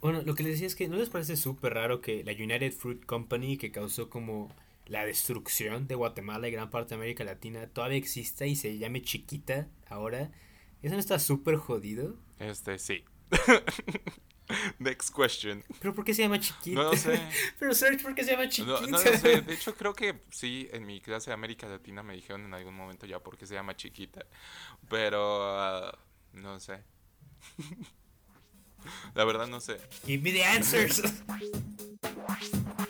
Bueno, lo que les decía es que ¿no les parece súper raro que la United Fruit Company, que causó como la destrucción de Guatemala y gran parte de América Latina, todavía exista y se llame chiquita ahora? ¿Eso no está súper jodido? Este, sí. Next question. ¿Pero por qué se llama chiquita? No lo sé. Pero Serge, ¿por qué se llama chiquita? No, no lo sé. De hecho, creo que sí, en mi clase de América Latina me dijeron en algún momento ya por qué se llama chiquita. Pero, ah, no sé. La verdad no sé. Give me the answers.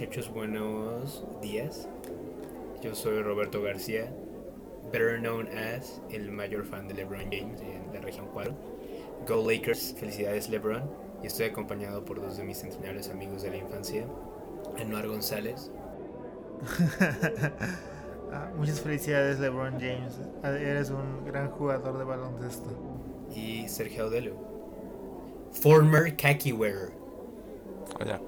muchachos? Buenos días. Yo soy Roberto García, better known as el mayor fan de LeBron James en la región 4. Go Lakers, felicidades LeBron. Y estoy acompañado por dos de mis centenarios amigos de la infancia, Anuar González. Ah, muchas felicidades LeBron James. Eres un gran jugador de baloncesto. y Sergio Audelo. Former khaki wearer. Hola.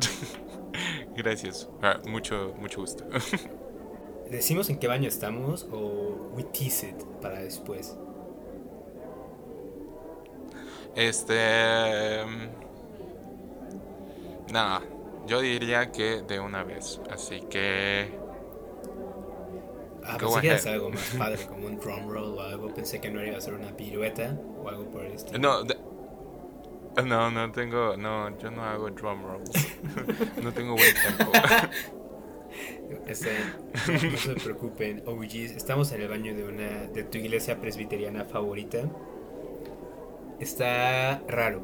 Gracias. Ah, mucho, mucho gusto. ¿Decimos en qué baño estamos o we tease it para después? Este. em, Nada, yo diría que de una vez. Así que. Ah, pensé que algo más padre, como un drum roll o algo. Pensé que no iba a ser una pirueta o algo por el estilo. No, de- no, no tengo. No, yo no hago drum rolls. no tengo buen tiempo. Este, no, se preocupen, OGs. Estamos en el baño de una de tu iglesia presbiteriana favorita. Está raro.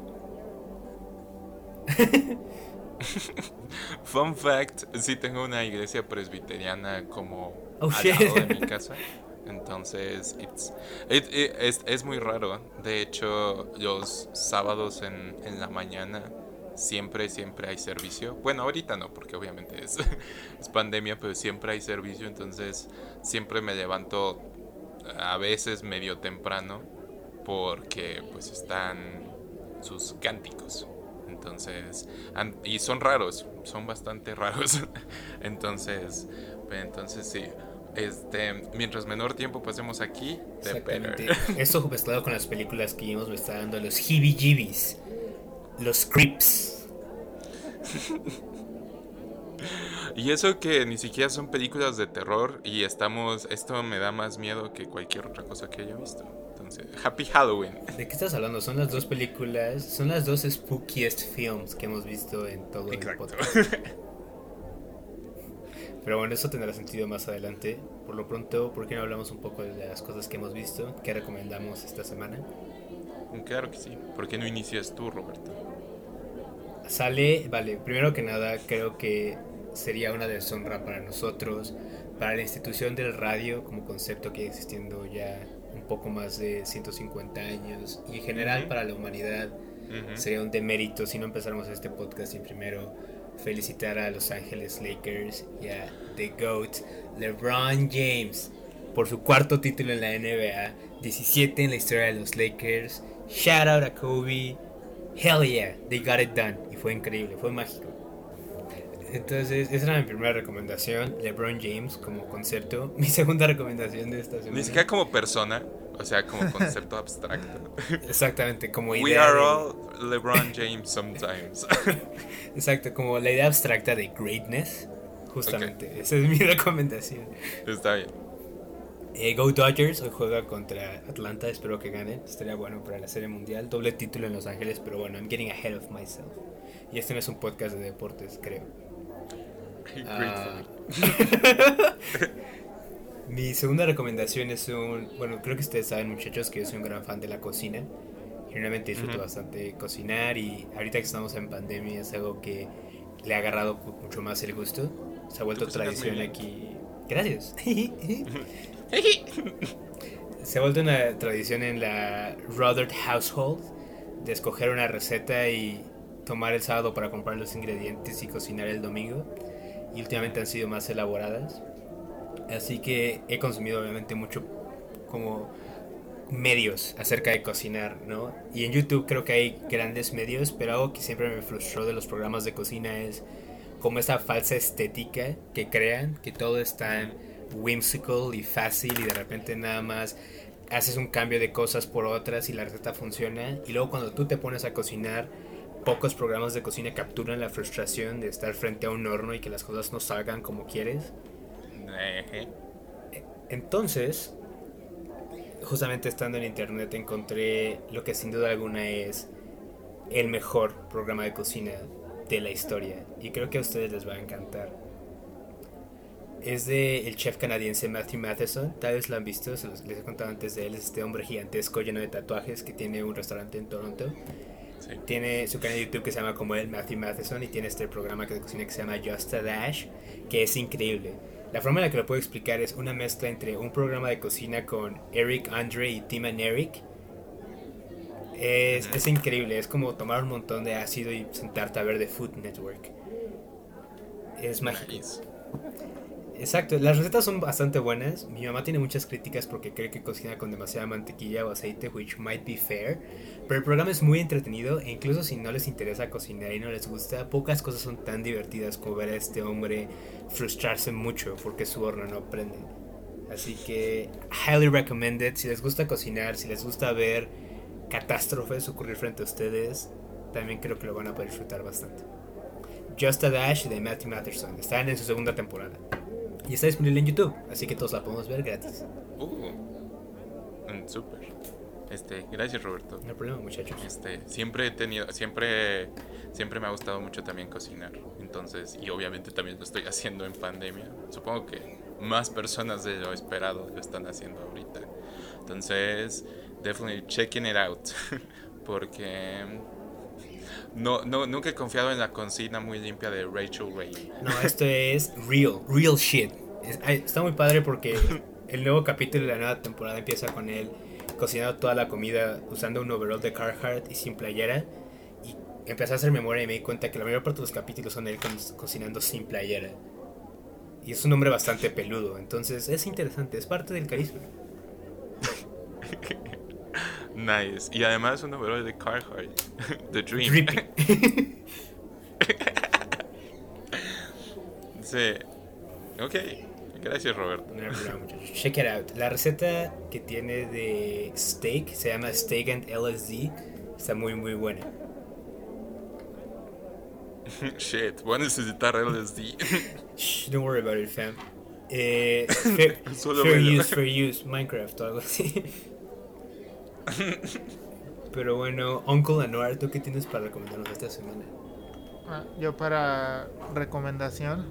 Fun fact: sí tengo una iglesia presbiteriana como Oh, al shit. lado de mi casa. Entonces, it's- it- it- es, es muy raro. De hecho, los sábados en, en la mañana siempre, siempre hay servicio. Bueno, ahorita no, porque obviamente es, es pandemia, pero siempre hay servicio. Entonces, siempre me levanto a veces medio temprano porque pues están sus cánticos. Entonces, y son raros, son bastante raros. entonces, entonces sí. Este, mientras menor tiempo pasemos aquí, Exactamente. Esto mezclado con las películas que vimos me está dando los heebie-jeebies. Los creeps. Y eso que ni siquiera son películas de terror y estamos, esto me da más miedo que cualquier otra cosa que haya visto. Entonces, Happy Halloween. ¿De qué estás hablando? Son las dos películas, son las dos spookiest films que hemos visto en todo el Exacto. podcast. Pero bueno, eso tendrá sentido más adelante. Por lo pronto, ¿por qué no hablamos un poco de las cosas que hemos visto? ¿Qué recomendamos esta semana? Claro que sí. ¿Por qué no inicias tú, Roberto? Sale, vale, primero que nada, creo que sería una deshonra para nosotros, para la institución del radio como concepto que existiendo ya un poco más de 150 años y en general Ujú. para la humanidad Ujú. sería un demérito si no empezáramos este podcast sin primero felicitar a Los Ángeles Lakers y a The GOAT, LeBron James, por su cuarto título en la NBA, 17 en la historia de los Lakers. Shout out a Kobe. Hell yeah, they got it done. Y fue increíble, fue mágico. Entonces, esa era mi primera recomendación, LeBron James como concepto. Mi segunda recomendación de esta semana. Ni siquiera como persona, o sea, como concepto abstracto. Exactamente, como idea. We are de- all LeBron James sometimes. Exacto, como la idea abstracta de greatness. Justamente, esa es mi recomendación. Está bien. Eh, Go Dodgers, hoy juega contra Atlanta, espero que ganen. Estaría bueno para la Serie Mundial. Doble título en Los Ángeles, pero bueno, I'm getting ahead of myself. Y este no es un podcast de deportes, creo. Ah. Mi segunda recomendación es un. Bueno, creo que ustedes saben, muchachos, que yo soy un gran fan de la cocina. Generalmente disfruto bastante cocinar y ahorita que estamos en pandemia es algo que le ha agarrado mucho más el gusto. Se ha vuelto tradición aquí. Gracias. Se ha vuelto una tradición en la Rodert Household de escoger una receta y tomar el sábado para comprar los ingredientes y cocinar el domingo. Y últimamente han sido más elaboradas. Así que he consumido obviamente mucho como medios acerca de cocinar, ¿no? Y en YouTube creo que hay grandes medios, pero algo que siempre me frustró de los programas de cocina es como esa falsa estética que crean, que todo es tan whimsical y fácil y de repente nada más haces un cambio de cosas por otras y la receta funciona y luego cuando tú te pones a cocinar pocos programas de cocina capturan la frustración de estar frente a un horno y que las cosas no salgan como quieres. Entonces, justamente estando en internet encontré lo que sin duda alguna es el mejor programa de cocina de la historia. Y creo que a ustedes les va a encantar. Es de el chef canadiense Matthew Matheson. Tal vez lo han visto, se los, les he contado antes de él. Es este hombre gigantesco lleno de tatuajes que tiene un restaurante en Toronto. Sí. Tiene su canal de YouTube que se llama como él, Matthew Matheson, y tiene este programa de cocina que se llama Just a Dash, que es increíble. La forma en la que lo puedo explicar es una mezcla entre un programa de cocina con Eric Andre y Tim and Eric. Es, es increíble, es como tomar un montón de ácido y sentarte a ver The Food Network. Es mágico. Exacto, las recetas son bastante buenas. Mi mamá tiene muchas críticas porque cree que cocina con demasiada mantequilla o aceite, which might be fair. Pero el programa es muy entretenido e incluso si no les interesa cocinar y no les gusta, pocas cosas son tan divertidas como ver a este hombre frustrarse mucho porque su horno no prende. Así que, highly recommended. Si les gusta cocinar, si les gusta ver catástrofes ocurrir frente a ustedes, también creo que lo van a poder disfrutar bastante. Just a Dash de Matthew Matterson. Están en su segunda temporada. Y está disponible en YouTube, así que todos la podemos ver gratis. Uh. Mm, Súper. Este, gracias Roberto. No hay problema, muchachos. Este, siempre he tenido, siempre, siempre me ha gustado mucho también cocinar. Entonces, y obviamente también lo estoy haciendo en pandemia. Supongo que más personas de lo esperado lo están haciendo ahorita. Entonces, definitely checking it out. Porque no, no, nunca he confiado en la cocina muy limpia de Rachel Ray. No, esto es real, real shit. Está muy padre porque el nuevo capítulo de la nueva temporada empieza con él cocinando toda la comida usando un overall de Carhartt y sin playera. Y empecé a hacer memoria y me di cuenta que la mayor parte de los capítulos son él co- cocinando sin playera. Y es un hombre bastante peludo, entonces es interesante, es parte del carisma. Nice. Y además un overall de Carhartt. The Dream. Sí. Ok. Gracias, Roberto. No hay problema, muchachos. Check it out. La receta que tiene de steak se llama Steak and LSD. Está muy, muy buena. Shit, voy a necesitar LSD. Shh, don't worry about it, fam. Eh, fair Solo fair use, fair use, Minecraft o algo así. Pero bueno, Uncle Anuar, ¿tú qué tienes para recomendarnos esta semana? Ah, Yo para recomendación,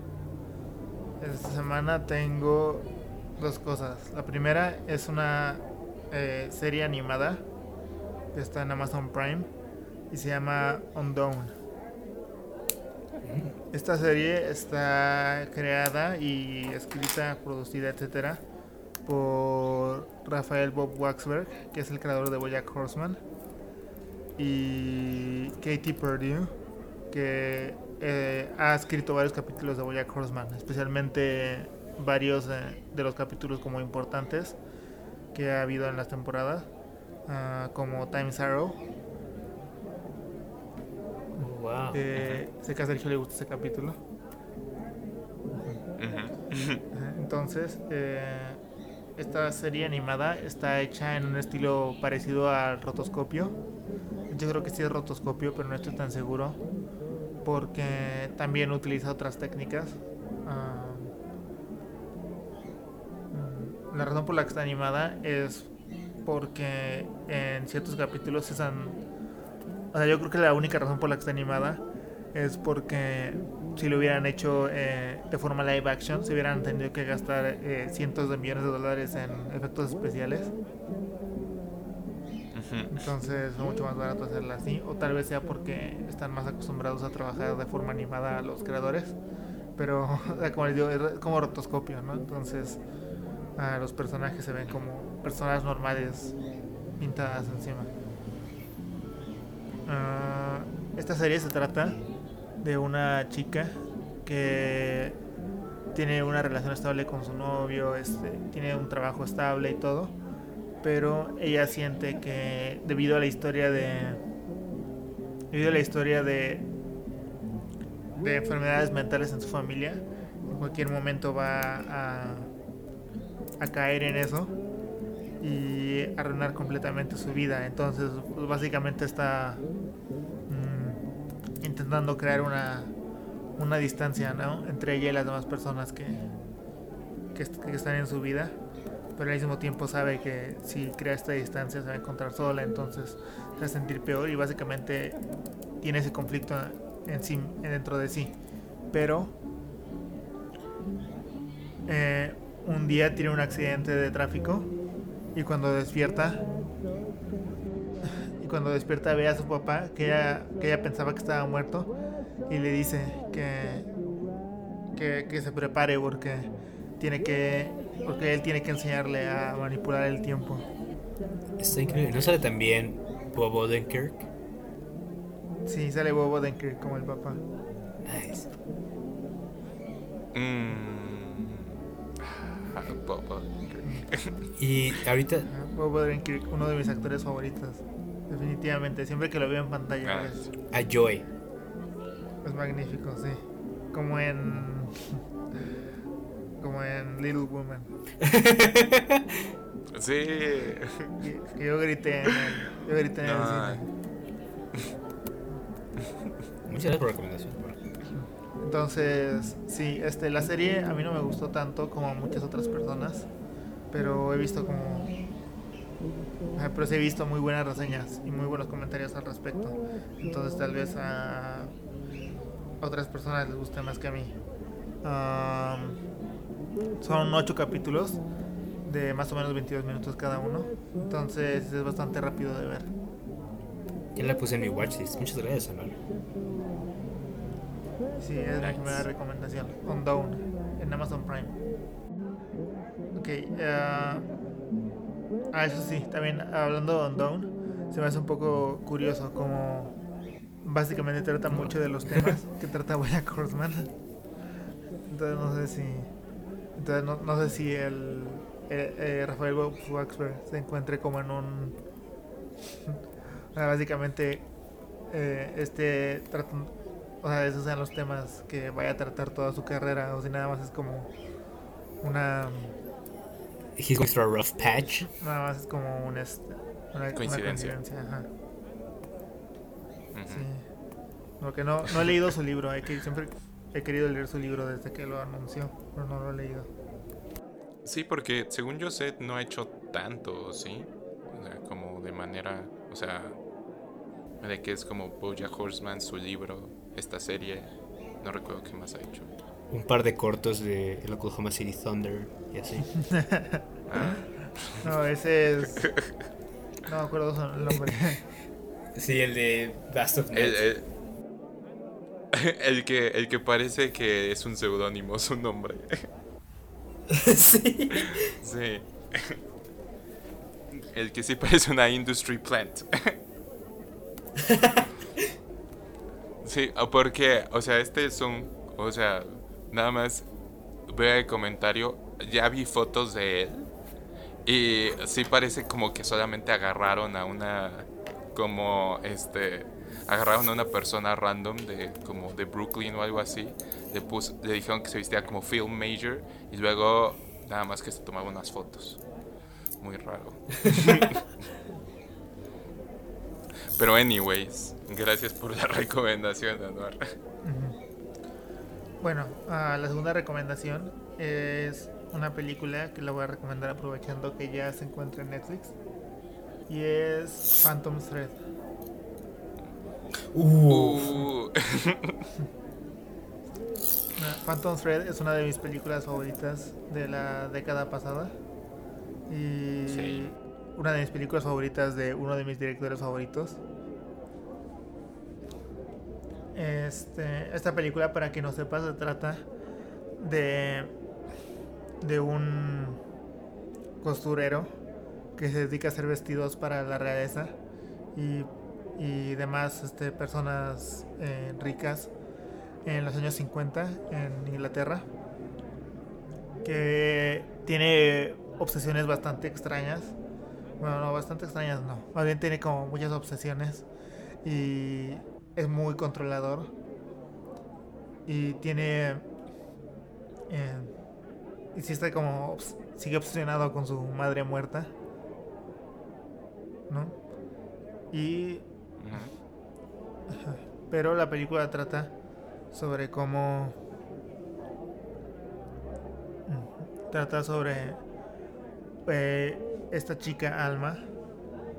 esta semana tengo dos cosas. La primera es una eh, serie animada que está en Amazon Prime y se llama Undone. Esta serie está creada y escrita, producida, etcétera, por Rafael Bob Waxberg, que es el creador de Bojack Horseman, y Katie Perdue, que eh, ha escrito varios capítulos de Bojack Horseman, especialmente varios de los capítulos como importantes que ha habido en las temporadas, ah, como Time's Arrow. Wow. Eh, sé que a Sergio le gusta ese capítulo. Entonces, eh, esta serie animada está hecha en un estilo parecido al rotoscopio. Yo creo que sí es rotoscopio, pero no estoy tan seguro. Porque también utiliza otras técnicas. Mm, la razón por la que está animada es porque en ciertos capítulos es an- O sea, yo creo que la única razón por la que está animada es porque si lo hubieran hecho eh, de forma live action, se hubieran tenido que gastar eh, cientos de millones de dólares en efectos especiales. Entonces es mucho más barato hacerla así. O tal vez sea porque están más acostumbrados a trabajar de forma animada los creadores. Pero como les digo, es como rotoscopio, ¿no? Entonces los personajes se ven como personas normales pintadas encima. Ah, esta serie se trata de una chica que tiene una relación estable con su novio, este, tiene un trabajo estable y todo, pero ella siente que debido a la historia de debido a la historia de de enfermedades mentales en su familia, en cualquier momento va a, a caer en eso y arruinar completamente su vida. Entonces, pues, básicamente está mm, intentando crear una, una distancia entre ella y las demás personas que, que, están en su vida. Pero al mismo tiempo sabe que si crea esta distancia se va a encontrar sola, entonces se va a sentir peor y básicamente tiene ese conflicto en sí, dentro de sí. Pero eh, un día tiene un accidente de tráfico y cuando despierta y cuando despierta ve a su papá que ella, que ella pensaba que estaba muerto y le dice que, que, se prepare porque tiene que porque él tiene que enseñarle a manipular el tiempo. Está increíble. ¿No sale también Bob Odenkirk? Sí, sale Bob Odenkirk como el papá. Nice. Mm. Bob y ahorita. Bob Odenkirk, uno de mis actores favoritos. Definitivamente, siempre que lo veo en pantalla. Ah. A Joy. Es magnífico, sí. Como en. Como en Little Woman. sí. yo grité en el, yo grité en el cine. Muchas gracias por la recomendación. Entonces, sí, este, la serie a mí no me gustó tanto como a muchas otras personas pero he visto como pero sí he visto muy buenas reseñas y muy buenos comentarios al respecto entonces tal vez a otras personas les guste más que a mí son ocho capítulos de más o menos 22 minutos cada uno entonces es bastante rápido de ver ya la puse en mi watchlist muchas gracias Anuel sí es mi primera recomendación On Down en Amazon Prime Ok. Uh, ah, eso sí, también hablando de Undone, se me hace un poco curioso como básicamente trata mucho de los temas que trata Boyack Horseman. Entonces no sé si. Entonces no, no sé si el, eh, Rafael Waxberg se encuentre como en un. básicamente eh, este o sea, esos sean los temas que vaya a tratar toda su carrera, o si nada más es como una He's going through a rough patch. Nada más es como una, una coincidencia. ajá. Sí. Porque no, no he leído su libro. Hay que, siempre he querido leer su libro desde que lo anunció, pero no lo he leído. Sí, porque según yo sé, no ha hecho tanto, ¿sí? O sea, como de manera, o sea, de que es como Bojack Horseman, su libro, esta serie. No recuerdo qué más ha hecho un par de cortos de el Oklahoma City Thunder y así. no, ese es. No me acuerdo el nombre. sí, el de Bast of el, el, que, el que parece que es un seudónimo su nombre. sí. Sí. El que sí parece una industry plant. sí, porque, o sea, este es un, o sea, Nada más veo el comentario, ya vi fotos de él y sí parece como que solamente agarraron a una como este agarraron a una persona random de como de Brooklyn o algo así, le le dijeron que se vestía como film major y luego nada más que se tomaba unas fotos. Muy raro. Pero anyways, gracias por la recomendación, Anuar. Bueno, uh, la segunda recomendación es una película que la voy a recomendar aprovechando que ya se encuentra en Netflix. Y es Phantom Thread. Uh. Phantom Thread es una de mis películas favoritas de la década pasada. Y Sí. una de mis películas favoritas de uno de mis directores favoritos. Este, esta película, para que no sepa, se trata de, de un costurero que se dedica a hacer vestidos para la realeza y, y demás este, personas eh, ricas en los años 50 en Inglaterra que tiene obsesiones bastante extrañas bueno no bastante extrañas no más bien tiene como muchas obsesiones y es muy controlador y tiene eh, y sí está como sigue obsesionado con su madre muerta no y. pero la película trata sobre cómo. Trata sobre. eh, esta chica Alma.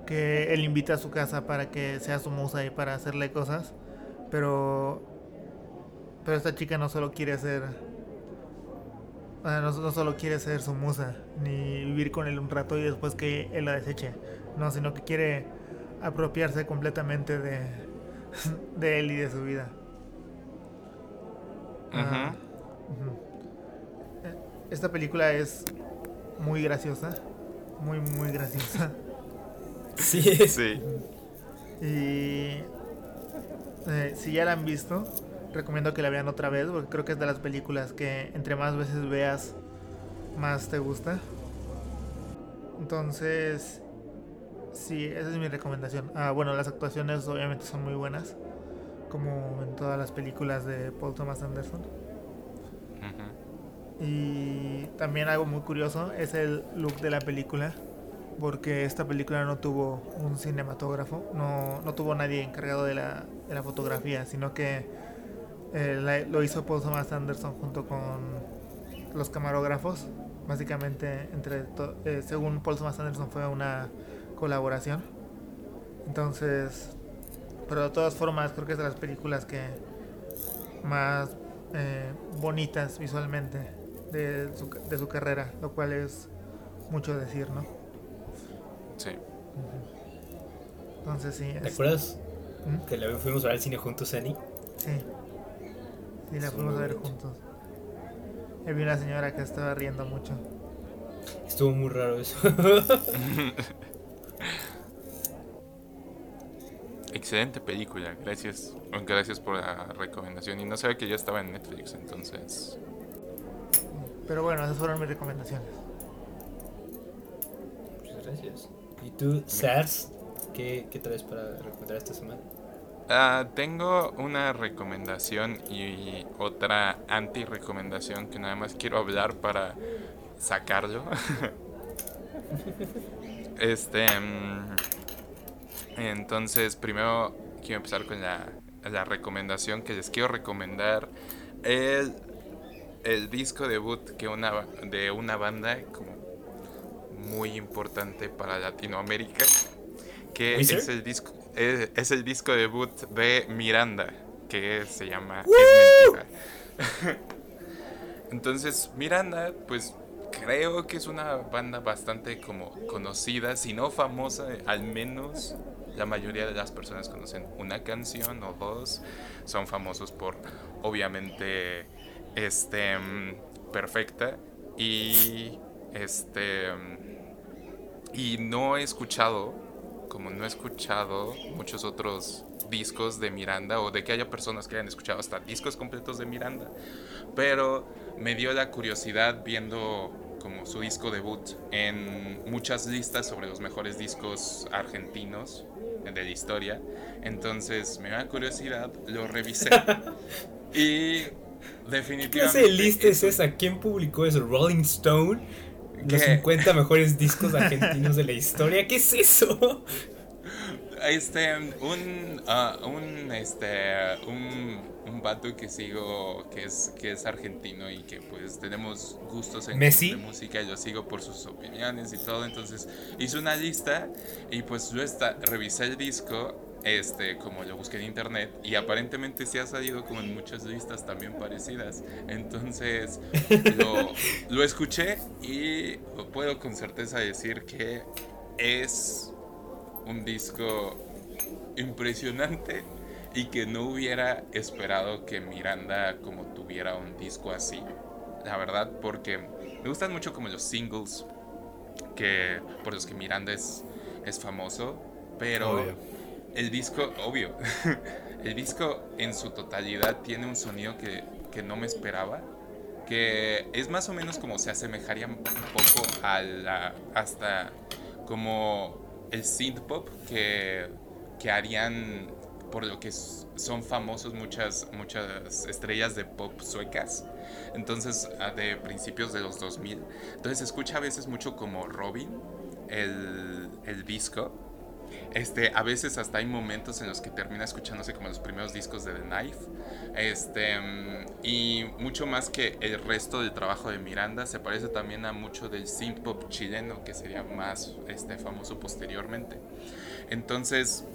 Que él invita a su casa para que sea su musa y para hacerle cosas. Pero. Pero esta chica no solo quiere ser. No, no solo quiere ser su musa, ni vivir con él un rato y después que él la deseche. No, sino que quiere apropiarse completamente de, de él y de su vida. Ah, ujú. Eh, Esta película es muy graciosa, muy muy graciosa. Sí. Sí. Y eh, si ya la han visto, recomiendo que la vean otra vez, porque creo que es de las películas que entre más veces veas, más te gusta. Entonces, sí, esa es mi recomendación. Ah, bueno, las actuaciones obviamente son muy buenas, como en todas las películas de Paul Thomas Anderson. Y también algo muy curioso es el look de la película, porque esta película no tuvo un cinematógrafo, no, no tuvo nadie encargado de la, de la fotografía, sino que eh, la- lo hizo Paul Thomas Anderson junto con los camarógrafos. Básicamente, entre to- eh, según Paul Thomas Anderson, fue una colaboración. Entonces, pero de todas formas, creo que es de las películas que más eh, bonitas visualmente de su, de su carrera, lo cual es mucho decir, ¿no? Sí. Entonces sí, ¿Te es- acuerdas ¿Mm? que la fuimos a ver al cine juntos, Ani? Sí. Sí, la fuimos a ver bonito. juntos. Y vi una señora que estaba riendo mucho. Estuvo muy raro eso. Excelente película, gracias. Gracias por la recomendación. Y no sabía que ya estaba en Netflix, entonces. Pero bueno, esas fueron mis recomendaciones. Muchas gracias. ¿Y tú, Sars? ¿Qué, qué traes para recomendar esta semana? Ah, tengo una recomendación y otra anti-recomendación que nada más quiero hablar para sacarlo. este. mm, Entonces, primero quiero empezar con la, la recomendación que les quiero recomendar. El, el disco debut que una, de una banda como muy importante para Latinoamérica. Que es el disco es, es el disco debut de Miranda, que se llama Es Mentira. Entonces, Miranda, pues creo que es una banda bastante como conocida, si no famosa, al menos la mayoría de las personas conocen una canción o dos. Son famosos por, obviamente, este, mm, Perfecta y este mm, y no he escuchado, como no he escuchado muchos otros discos de Miranda o de que haya personas que hayan escuchado hasta discos completos de Miranda, pero me dio la curiosidad viendo como su disco debut en muchas listas sobre los mejores discos argentinos de la historia. Entonces me la curiosidad, lo revisé y ¿Qué definitivamente clase de lista es esa? ¿Quién publicó eso? ¿Rolling Stone? ¿Los ¿Qué? 50 mejores discos argentinos de la historia? ¿Qué es eso? Este, un, ah, un, este, un, un vato que sigo, que es, que es argentino y que pues tenemos gustos en ¿Messi? de música y lo sigo por sus opiniones y todo, entonces hizo una lista y pues yo esta, revisé el disco este, como lo busqué en internet, y aparentemente sí ha salido como en muchas listas también parecidas. Entonces lo, lo escuché y puedo con certeza decir que es un disco impresionante y que no hubiera esperado que Miranda como tuviera un disco así. La verdad, porque me gustan mucho como los singles que por los que Miranda es, es famoso, pero el disco, obvio, el disco en su totalidad tiene un sonido que, que no me esperaba que es más o menos como se asemejaría un poco a la hasta como el synth pop que, que harían por lo que son famosos muchas, muchas estrellas de pop suecas. Entonces, ah, de principios de los 2000. Entonces, se escucha a veces mucho como Robin, el, el disco. Este, a veces hasta hay momentos en los que termina escuchándose como los primeros discos de The Knife. Este, y mucho más que el resto del trabajo de Miranda, se parece también a mucho del synth pop chileno, que sería más este, famoso posteriormente. Entonces,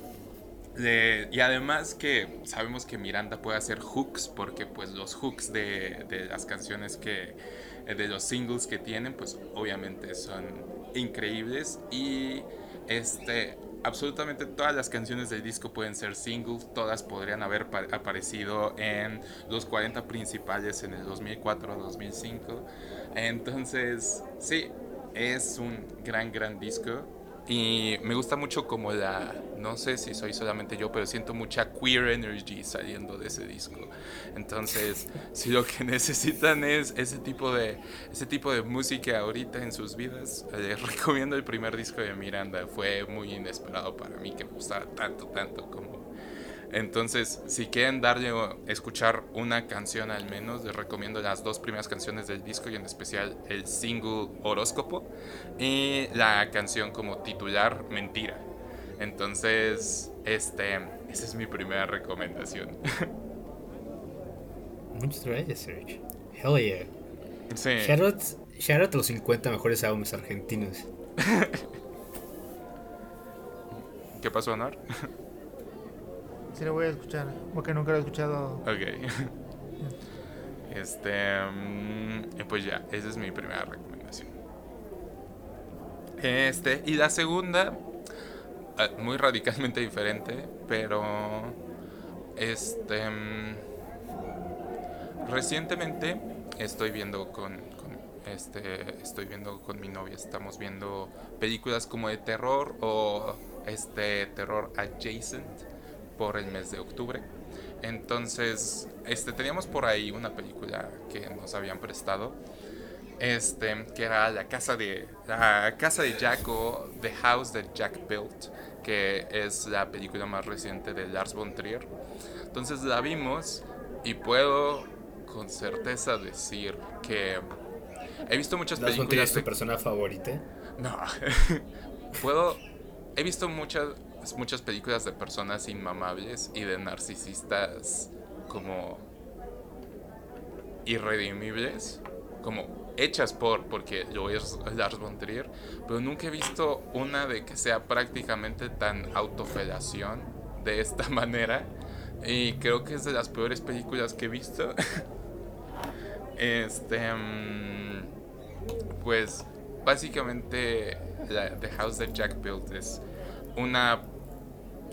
y además que sabemos que Miranda puede hacer hooks porque pues los hooks de, de, las canciones que de los singles que tienen pues obviamente son increíbles y este absolutamente todas las canciones del disco pueden ser singles, todas podrían haber aparecido en los 40 principales en el 2004-2005. Entonces, sí, es un gran, gran disco. Y me gusta mucho como la, no sé si soy solamente yo, pero siento mucha queer energy saliendo de ese disco. Entonces, si lo que necesitan es ese tipo de, ese tipo de música ahorita en sus vidas, les recomiendo el primer disco de Miranda. Fue muy inesperado para mí que me gustara tanto, tanto como entonces, si quieren darle escuchar una canción al menos, les recomiendo las dos primeras canciones del disco y en especial el single Horóscopo y la canción como titular Mentira. Entonces, este, esa es mi primera recomendación. Muchas gracias, Serge. Hell yeah. Sí. Shout out, a los 50 mejores álbumes argentinos. ¿Qué pasó, Anar? Sí lo voy a escuchar, porque nunca lo he escuchado. Ok. Este, mm, pues ya, esa es mi primera recomendación. Este, y la segunda, ah, muy radicalmente diferente, pero este, mm, recientemente estoy viendo con, con, este, estoy viendo con mi novia, estamos viendo películas como de terror o este terror adjacent por el mes de octubre. Entonces, este, teníamos por ahí una película que nos habían prestado, este, que era la casa de la casa de Jack o The House that Jack Built, que es la película más reciente de Lars von Trier. Entonces la vimos y puedo con certeza decir que he visto muchas ¿Lars películas. ¿Es tu persona favorita? No, puedo. He visto muchas muchas películas de personas inmamables y de narcisistas como irredimibles, como hechas por, porque yo es Lars von Trier, pero nunca he visto una de que sea prácticamente tan autofelación de esta manera y creo que es de las peores películas que he visto. este, mm, pues básicamente The House That Jack Built es una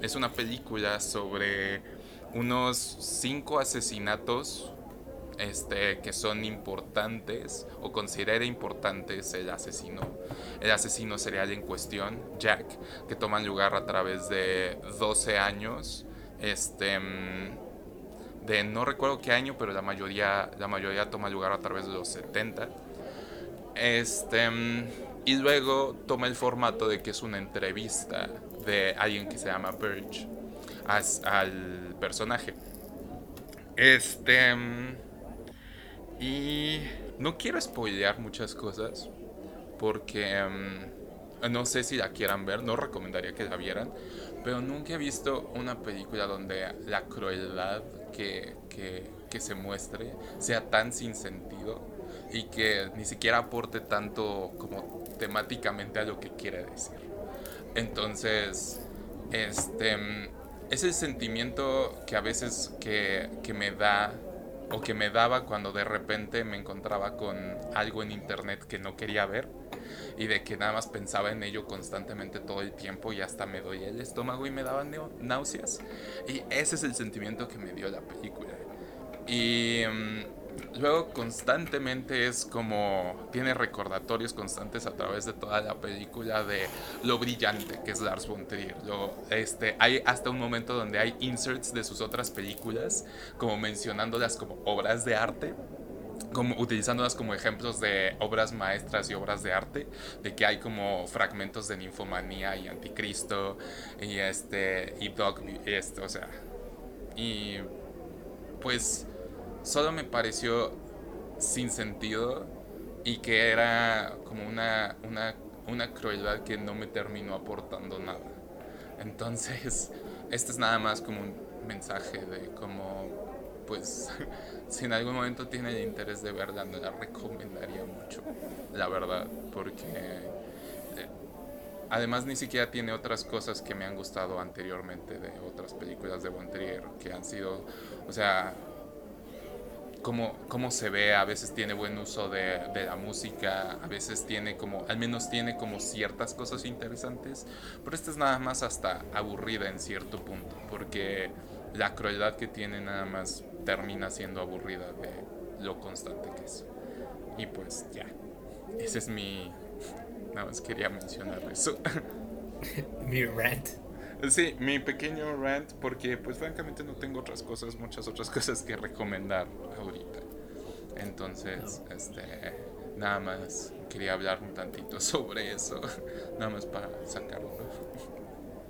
es una película sobre unos cinco asesinatos este, que son importantes o considera importantes el asesino, el asesino serial en cuestión, Jack, que toman lugar a través de 12 años, este, de no recuerdo qué año, pero la mayoría, la mayoría toma lugar a través de los 70. Este, y luego toma el formato de que es una entrevista de alguien que se llama Birch al personaje. Este. Y no quiero spoilear muchas cosas porque mm, no sé si la quieran ver, no recomendaría que la vieran, pero nunca he visto una película donde la crueldad que, que, que se muestre sea tan sin sentido y que ni siquiera aporte tanto como temáticamente a lo que quiere decir. Entonces, este, es el sentimiento que a veces que, que me da o que me daba cuando de repente me encontraba con algo en internet que no quería ver y de que nada más pensaba en ello constantemente todo el tiempo y hasta me doy el estómago y me daban náuseas. Y ese es el sentimiento que me dio la película. Y mm, luego constantemente es como tiene recordatorios constantes a través de toda la película de lo brillante que es Lars von Trier. Lo, este, hay hasta un momento donde hay inserts de sus otras películas como mencionándolas como obras de arte como utilizándolas como ejemplos de obras maestras y obras de arte, de que hay como fragmentos de ninfomanía y anticristo y este y dog esto, o sea, y pues solo me pareció sin sentido y que era como una, una, una crueldad que no me terminó aportando nada. Entonces, este es nada más como un mensaje de como, pues, si en algún momento tiene el interés de verla, no la recomendaría mucho, la verdad, porque eh, además ni siquiera tiene otras cosas que me han gustado anteriormente de otras películas de Von que han sido, o sea, cómo, cómo se ve, a veces tiene buen uso de, de, la música, a veces tiene como, al menos tiene como ciertas cosas interesantes, pero esta es nada más hasta aburrida en cierto punto, porque la crueldad que tiene nada más termina siendo aburrida de lo constante que es. Y pues ya, ese es mi... Nada más quería mencionar eso. mi rant. Sí, mi pequeño rant, porque pues francamente no tengo otras cosas, muchas otras cosas que recomendar ahorita. Entonces, este, nada más quería hablar un tantito sobre eso, nada más para sacarlo.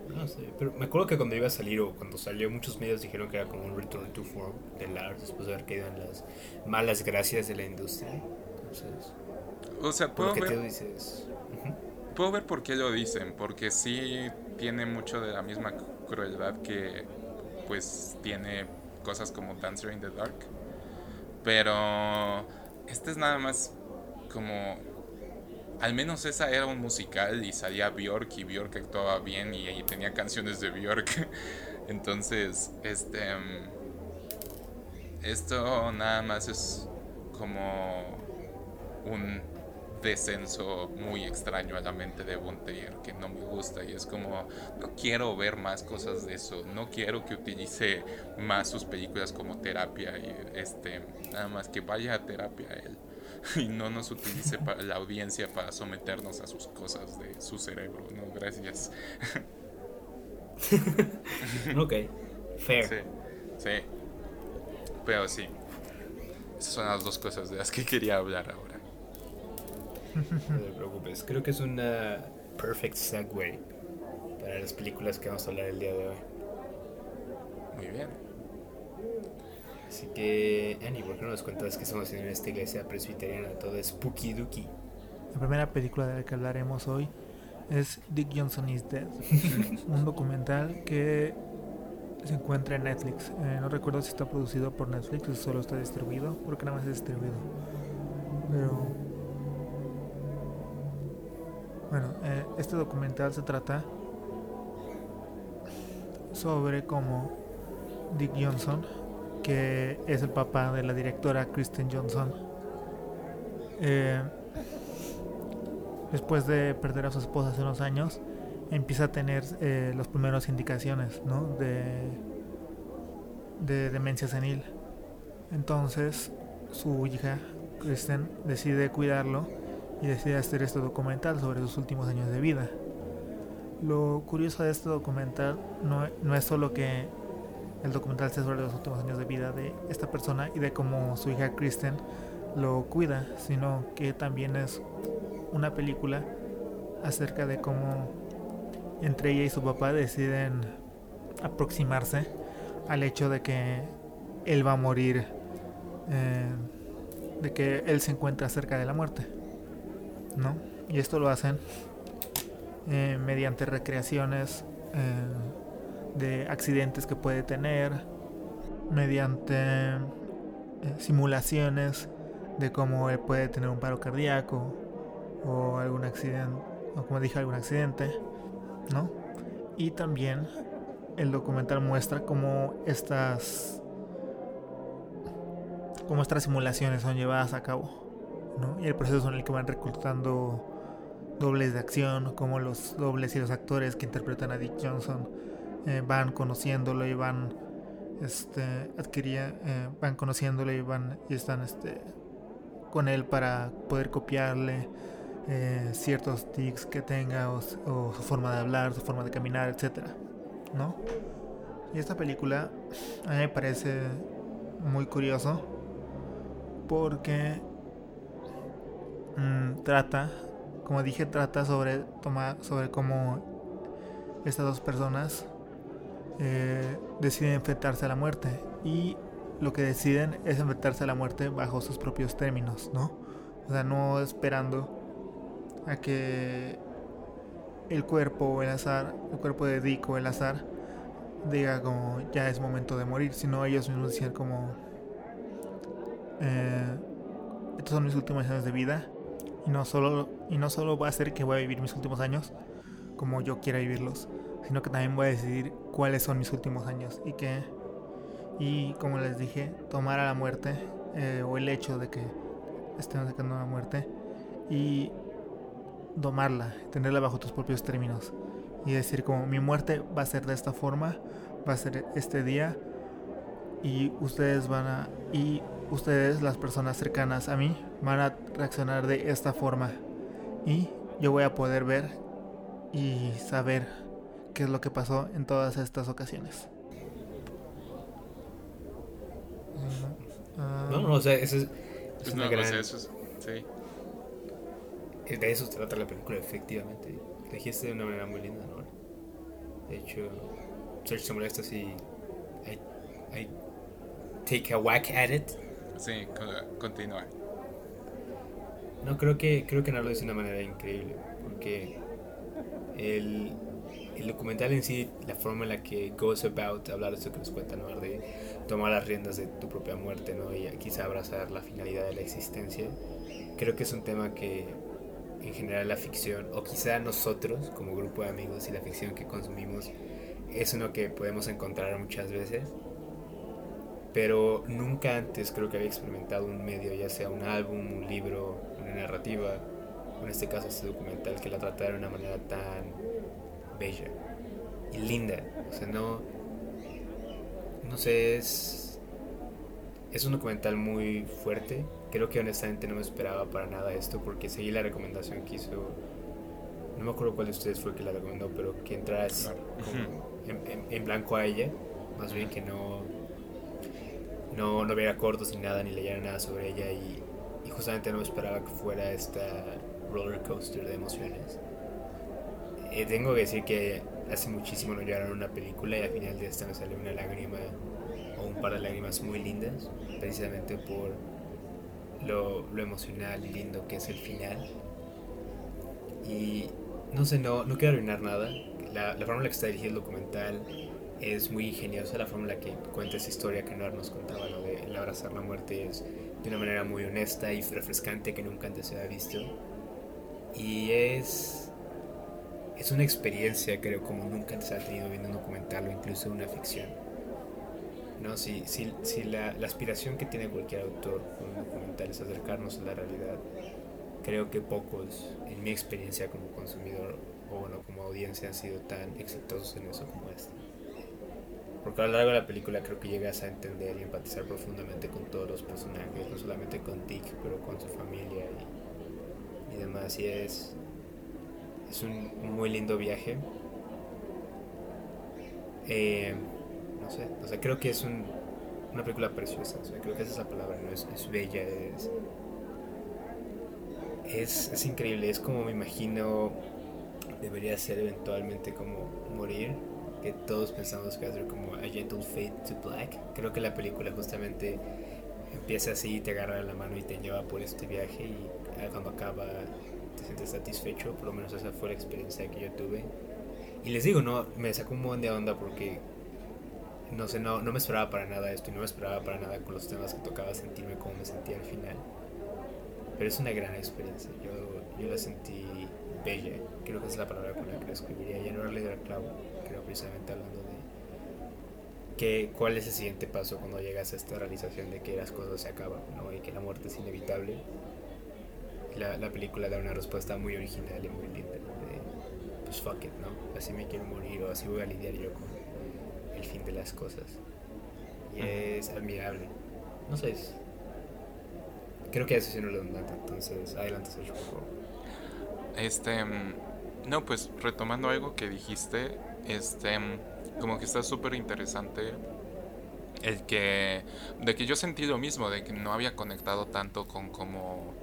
No sé, pero me acuerdo que cuando iba a salir o cuando salió, muchos medios dijeron que era como un return to form de Lars después de haber caído en las malas gracias de la industria. Entonces, o sea, puedo ver. dices? Puedo ver por qué lo dicen, porque sí tiene mucho de la misma crueldad que, pues, tiene cosas como Dancer in the Dark. Pero este es nada más como al menos esa era un musical y salía Bjork y Bjork actuaba bien y, tenía canciones de Bjork. Entonces, este mm, esto nada más es como un descenso muy extraño a la mente de Bonteyer que no me gusta y es como no quiero ver más cosas de eso no quiero que utilice más sus películas como terapia y este nada más que vaya a terapia él y no nos utilice para la audiencia para someternos a sus cosas de su cerebro. No, gracias. ok, fair. Sí, sí. Pero sí. Esas son las dos cosas de las que quería hablar ahora. No te preocupes, creo que es una perfect segue para las películas que vamos a hablar el día de hoy. Muy bien. Así que, Annie, ¿por qué no nos cuentas qué estamos haciendo en esta iglesia presbiteriana? Todo spooky dooky. La primera película de la que hablaremos hoy es Dick Johnson is Dead, un documental que se encuentra en Netflix. Eh, no recuerdo si está producido por Netflix o solo está distribuido, porque nada más es distribuido. Pero bueno, eh, este documental se trata sobre cómo Dick Johnson que es el papá de la directora Kristen Johnson. Eh, después de perder a su esposa hace unos años, empieza a tener eh, las primeras indicaciones de, de demencia senil. Entonces, su hija, Kristen, decide cuidarlo y decide hacer este documental sobre sus últimos años de vida. Lo curioso de este documental no, no es solo que el documental se sobre los últimos años de vida de esta persona y de cómo su hija Kristen lo cuida, sino que también es una película acerca de cómo entre ella y su papá deciden aproximarse al hecho de que él va a morir, eh, de que él se encuentra cerca de la muerte, ¿no? Y esto lo hacen eh, mediante recreaciones. Eh, de accidentes que puede tener mediante eh, simulaciones de cómo él puede tener un paro cardíaco o algún accidente o como dije algún accidente no y también el documental muestra cómo estas cómo estas simulaciones son llevadas a cabo y el proceso en el que van reclutando dobles de acción como los dobles y los actores que interpretan a Dick Johnson eh, van conociéndolo y van este adquiría, eh, van conociéndolo y van y están este con él para poder copiarle eh, ciertos tics que tenga o, su forma de hablar, su forma de caminar, etcétera, ¿no? Y esta película a mí me parece muy curioso porque mm, trata, como dije, trata sobre tomar, sobre cómo estas dos personas eh, deciden enfrentarse a la muerte y lo que deciden es enfrentarse a la muerte bajo sus propios términos, ¿no? O sea, no esperando a que el cuerpo o el azar, el cuerpo de Dick o el azar, diga como ya es momento de morir, sino ellos mismos decían como eh, estos son mis últimos años de vida y no solo y no solo va a ser que voy a vivir mis últimos años como yo quiera vivirlos, sino que también voy a decidir cuáles son mis últimos años y que y como les dije, tomar a la muerte eh, o el hecho de que estén sacando la muerte y domarla, tenerla bajo tus propios términos y decir como mi muerte va a ser de esta forma, va a ser este día y ustedes van a y ustedes las personas cercanas a mí van a reaccionar de esta forma y yo voy a poder ver y saber qué es lo que pasó en todas estas ocasiones. No, no, o sea, eso es, pues una gran... eso es, sí. De eso se trata la película, efectivamente. Dijiste de una manera muy linda, ¿no? De hecho, Search se molesta si I, I take a whack at it. Sí, continúa. No, creo que, creo que dice de una manera increíble, porque el, el documental en sí, la forma en la que goes about hablar de esto que nos cuenta, ¿no? De tomar las riendas de tu propia muerte, ¿no? Y quizá abrazar la finalidad de la existencia. Creo que es un tema que en general la ficción, o quizá nosotros como grupo de amigos y la ficción que consumimos, es uno que podemos encontrar muchas veces. Pero nunca antes creo que había experimentado un medio, ya sea un álbum, un libro, narrativa, o en este caso este documental, que la tratara de una manera tan bella y linda. O sea, no. No sé, es. Es un documental muy fuerte. Creo que honestamente no me esperaba para nada esto porque seguí la recomendación que hizo. No me acuerdo cuál de ustedes fue que la recomendó, pero que entras en, blanco a ella. Más bien que no. No, no viera cortos ni nada, ni leyera nada sobre ella. Y, y justamente no me esperaba que fuera esta roller coaster de emociones. Eh, tengo que decir que hace muchísimo no lloraron una película y al final de esta me salió una lágrima o un par de lágrimas muy lindas, precisamente por lo, lo emocional y lindo que es el final. Y no sé, no, no quiero arruinar nada. La, la forma en la que está dirigido el documental es muy ingeniosa, la forma en la que cuenta esa historia que Noir nos contaba, lo de el abrazar la muerte es de una manera muy honesta y refrescante que nunca antes se había visto. Y es es una experiencia, creo, como nunca se ha tenido viendo un documental o incluso una ficción. ¿No? Si, si, si la, la, aspiración que tiene cualquier autor con un documental es acercarnos a la realidad, creo que pocos, en mi experiencia como consumidor o bueno, como audiencia, han sido tan exitosos en eso como este. Porque a lo largo de la película creo que llegas a entender y empatizar profundamente con todos los personajes, no solamente con Dick, pero con su familia y, demás. Y es, es un muy lindo viaje. Eh, no sé, o sea, creo que es un, una película preciosa, creo que esa es la palabra, ¿no? es, bella, es, es, increíble, es como me imagino debería ser eventualmente como morir, que todos pensamos que va a ser como A Gentle Fate to Black. Creo que la película justamente empieza así, te agarra la mano y te lleva por este viaje y cuando acaba te sientes satisfecho, por lo menos esa fue la experiencia que yo tuve. Y les digo, no, me sacó un montón de onda porque no sé, no, no me esperaba para nada esto y no me esperaba para nada con los temas que tocaba sentirme como me sentía al final. Pero es una gran experiencia, yo, yo la sentí bella, creo que es la palabra con la que la escribiría, ya no era leído el clavo, creo precisamente hablando ¿qué, ¿cuál es el siguiente paso cuando llegas a esta realización de que las cosas se acaban ¿no? y que la muerte es inevitable? La, la película da una respuesta muy original y muy linda. De, pues fuck it, ¿no? Así me quiero morir o así voy a lidiar yo con el fin de las cosas. Y es admirable. No sé, es, creo que eso sí no lo entonces adelante, Sergio, por favor. Este, mm, no, pues retomando algo que dijiste, este, mm, como que está súper interesante el que, de que yo sentí lo mismo, de que no había conectado tanto con como,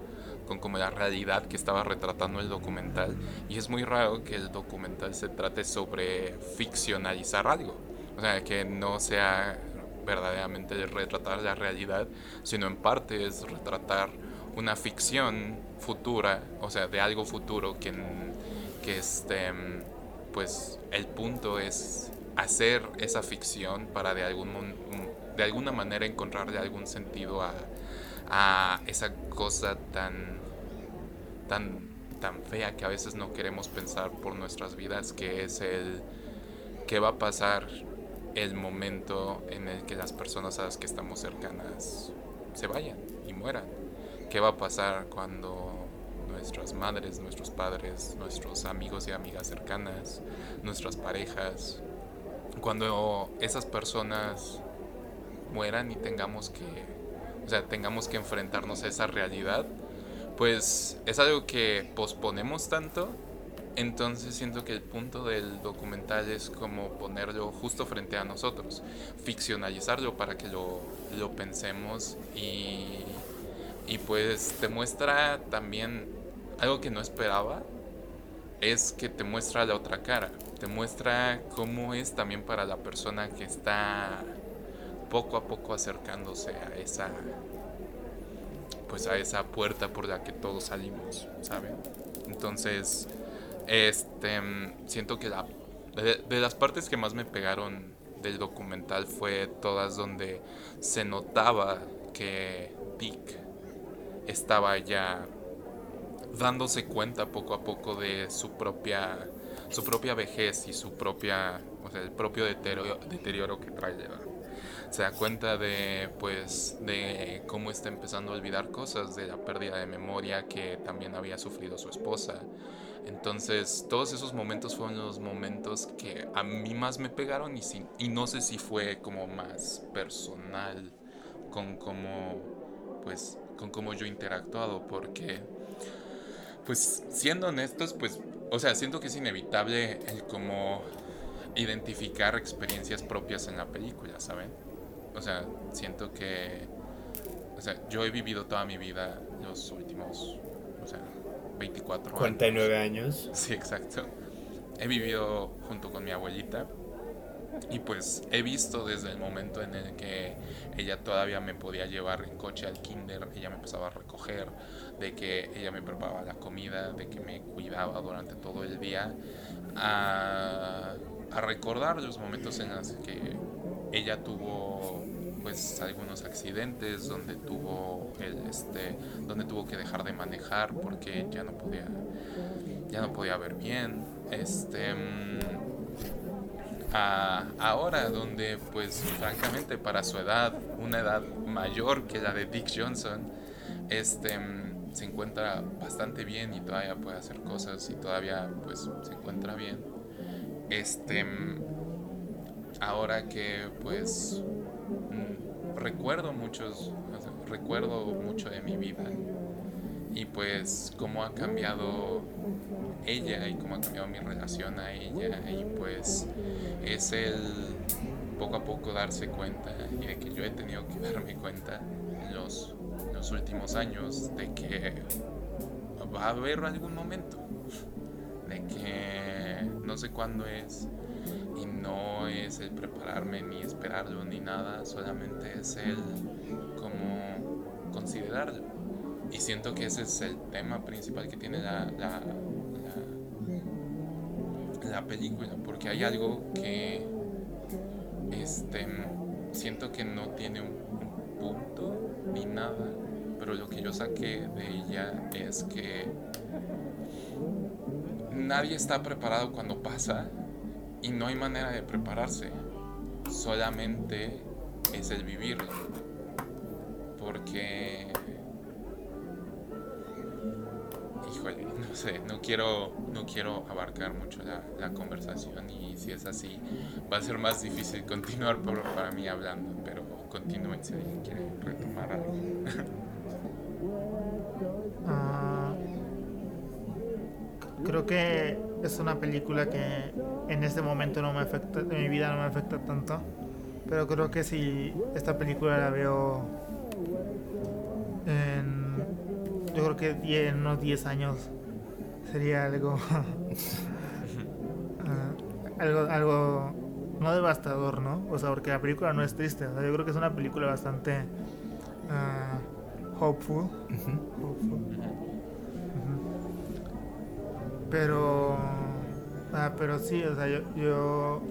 con como la realidad que estaba retratando el documental. Y es muy raro que el documental se trate sobre ficcionalizar algo. O sea, que no sea verdaderamente retratar la realidad, sino en parte es retratar una ficción futura, o sea, de algo futuro que, que este, pues el punto es hacer esa ficción para de, algún, de alguna manera encontrarle algún sentido a, a esa cosa tan, tan, tan fea que a veces no queremos pensar por nuestras vidas, que es el qué va a pasar el momento en el que las personas a las que estamos cercanas se vayan y mueran. ¿Qué va a pasar cuando nuestras madres, nuestros padres, nuestros amigos y amigas cercanas, nuestras parejas, cuando esas personas mueran y tengamos que, o sea, tengamos que enfrentarnos a esa realidad, pues es algo que posponemos tanto. Entonces siento que el punto del documental es como ponerlo justo frente a nosotros, ficcionalizarlo para que lo, lo pensemos y, y pues te muestra también algo que no esperaba, es que te muestra la otra cara, te muestra cómo es también para la persona que está poco a poco acercándose a esa pues a esa puerta por la que todos salimos, ¿saben? Entonces, este, siento que la, de, las partes que más me pegaron del documental fue todas donde se notaba que Dick estaba ya dándose cuenta poco a poco de su propia su propia vejez y su propia o sea el propio deterioro, deterioro que trae se da cuenta de pues de cómo está empezando a olvidar cosas de la pérdida de memoria que también había sufrido su esposa. Entonces, todos esos momentos fueron los momentos que a mí más me pegaron y, y no sé si fue como más personal con cómo, pues, con cómo yo he interactuado, porque, pues, siendo honestos, pues, o sea, siento que es inevitable el como identificar experiencias propias en la película, ¿saben? O sea, siento que, o sea, yo he vivido toda mi vida los últimos, o sea, 24 49 años. Sí, exacto. He vivido junto con mi abuelita y pues he visto desde el momento en el que ella todavía me podía llevar en coche al kinder, ella me empezaba a recoger, de que ella me preparaba la comida, de que me cuidaba durante todo el día, a, a recordar los momentos en los que ella tuvo pues algunos accidentes donde tuvo el este donde tuvo que dejar de manejar porque ya no podía ya no podía ver bien este mm, ahora donde pues francamente para su edad una edad mayor que la de Dick Johnson este mm, se encuentra bastante bien y todavía puede hacer cosas y todavía pues se encuentra bien. Este mm, ahora que pues recuerdo muchos, recuerdo mucho de mi vida y pues cómo ha cambiado ella y cómo ha cambiado mi relación a ella y pues es el poco a poco darse cuenta y de que yo he tenido que darme cuenta en los, últimos años de que va a haber algún momento de que no sé cuándo es y no es el prepararme ni esperarlo ni nada, solamente es el como considerarlo. Y siento que ese es el tema principal que tiene la, la, la, película, porque hay algo que este, siento que no tiene un, un punto ni nada, pero lo que yo saqué de ella es que nadie está preparado cuando pasa y no hay manera de prepararse. solamente es el vivirlo. Porque híjole, no sé, no quiero, no quiero abarcar mucho la, conversación y si es así va a ser más difícil continuar para mí hablando, pero continúen si alguien quiere retomar algo. Ah, creo que es una película que en este momento no me afecta, de mi vida no me afecta tanto, pero creo que si esta película la veo yo creo que en unos 10 años sería algo, uh, algo, algo no devastador, ¿no? O sea, porque la película no es triste. O sea, yo creo que es una película bastante uh, hopeful. hopeful. Pero, uh, pero sí, o sea, yo, yo,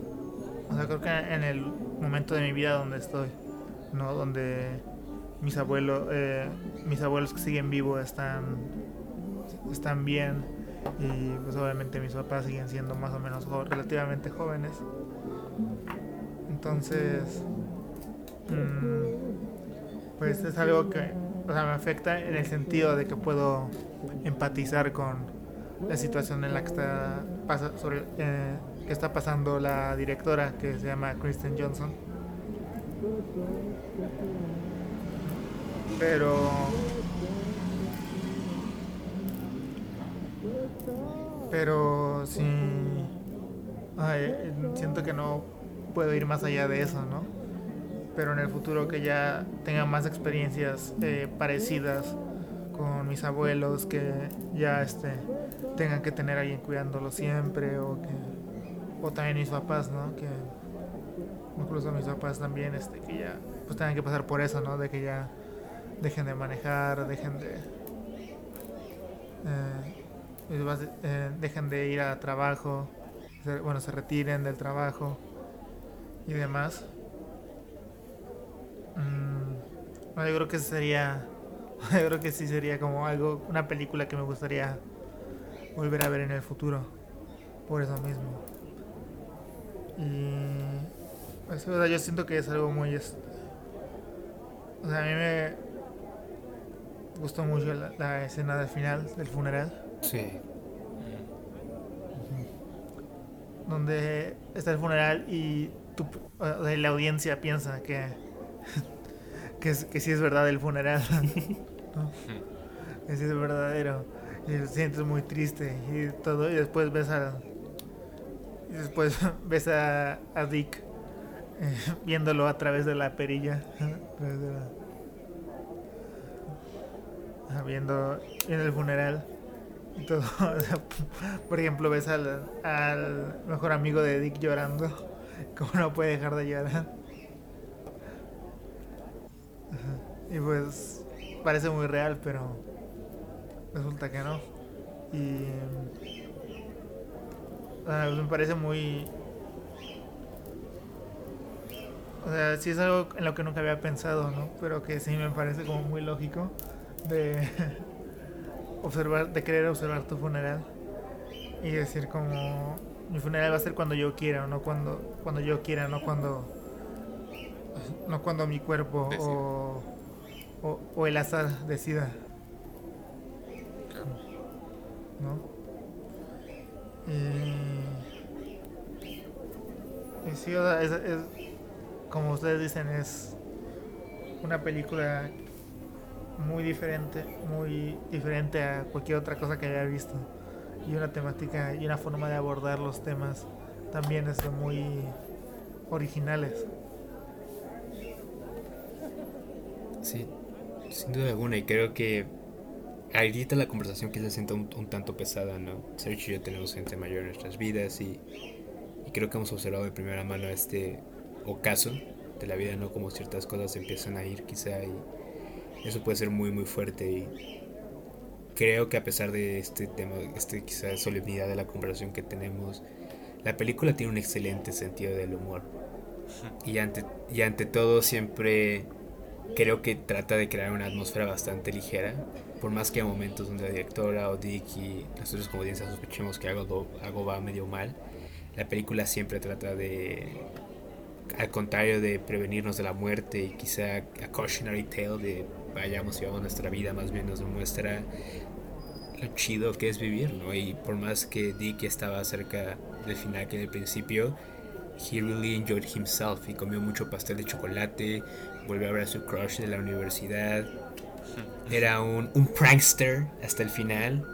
o sea, creo que en el momento de mi vida donde estoy, ¿no? Donde mis abuelos, eh, mis abuelos que siguen vivos están, están bien y pues obviamente mis papás siguen siendo más o menos relativamente jóvenes. Entonces, mmm, pues es algo que o sea, me afecta en el sentido de que puedo empatizar con la situación en la que está, pasa, sobre, eh, que está pasando la directora que se llama Kristen Johnson pero pero sí siento que no puedo ir más allá de eso no pero en el futuro que ya tenga más experiencias eh, parecidas con mis abuelos que ya este tengan que tener a alguien cuidándolo siempre o que o también mis papás no que incluso mis papás también este que ya pues tengan que pasar por eso no de que ya dejen de manejar, dejen de... Eh, eh, dejen de ir a trabajo, bueno, se retiren del trabajo y demás. Mm, yo creo que sería, yo creo que sí sería como algo, una película que me gustaría volver a ver en el futuro, por eso mismo. Y pues, yo siento que es algo muy, o sea, a mí me, gustó mucho la, escena del final del funeral. Sí. Donde está el funeral y la audiencia piensa que, que, que sí es verdad el funeral. Que sí es verdadero. Y te sientes muy triste y todo. Y después ves a. Y después ves a, a Dick eh, viéndolo a través de la perilla. Viendo en el funeral y todo. Por ejemplo, ves al, mejor amigo de Dick llorando. ¿Cómo no puede dejar de llorar? Y pues parece muy real, pero resulta que no. Y me parece muy... O sea, sí es algo en lo que nunca había pensado, ¿no? Pero que sí me parece como muy lógico de observar, de querer observar tu funeral y decir como mi funeral va a ser cuando yo quiera, no cuando cuando yo quiera, no cuando no cuando mi cuerpo o, o, el azar decida. ¿No? Y, y sí, es, es, como ustedes dicen, es una película muy diferente, muy diferente a cualquier otra cosa que haya visto. Y una temática y una forma de abordar los temas también es muy originales. Sí, sin duda alguna, y creo que ahorita la conversación que se siente un, tanto pesada, ¿no? Sergio y yo tenemos gente mayor en nuestras vidas y, y creo que hemos observado de primera mano este ocaso de la vida, ¿no? Como ciertas cosas empiezan a ir quizá y eso puede ser muy muy fuerte y creo que a pesar de este tema, este quizá solemnidad de la conversación que tenemos, la película tiene un excelente sentido del humor. Y ante, y ante todo siempre creo que trata de crear una atmósfera bastante ligera, por más que a momentos donde la directora o Dick y nosotros como audiencia sospechemos que algo, algo va medio mal, la película siempre trata de al contrario de prevenirnos de la muerte y quizá a cautionary tale de vayamos llevando nuestra vida, más bien nos demuestra lo chido que es vivir, ¿no? Y por más que Dick estaba cerca del final que en el principio, he really enjoyed himself y comió mucho pastel de chocolate, volvió a ver a su crush de la universidad, era un, un prankster hasta el final.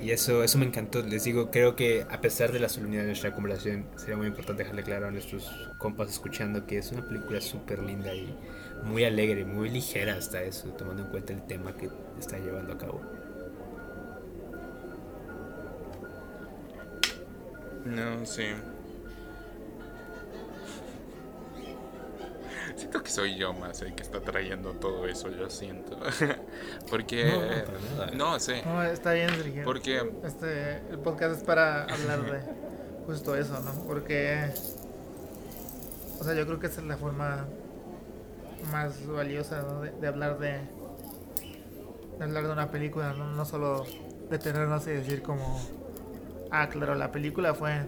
Y eso, eso me encantó. Les digo, creo que a pesar de la solemnidad de nuestra conversación, sería muy importante dejarle claro a nuestros compas escuchando que es una película súper linda y muy alegre, muy ligera hasta eso, tomando en cuenta el tema que está llevando a cabo. No, sí. Siento que soy yo más el que está trayendo todo eso, yo siento. Porque... No, no. No, está bien, Sergio. Porque... Este, el podcast es para hablar de justo eso, ¿no? Porque, o sea, yo creo que esa es la forma más valiosa ¿no? de, de hablar de, de hablar de una película, ¿no? no solo detenernos y decir como, ah, claro, la película fue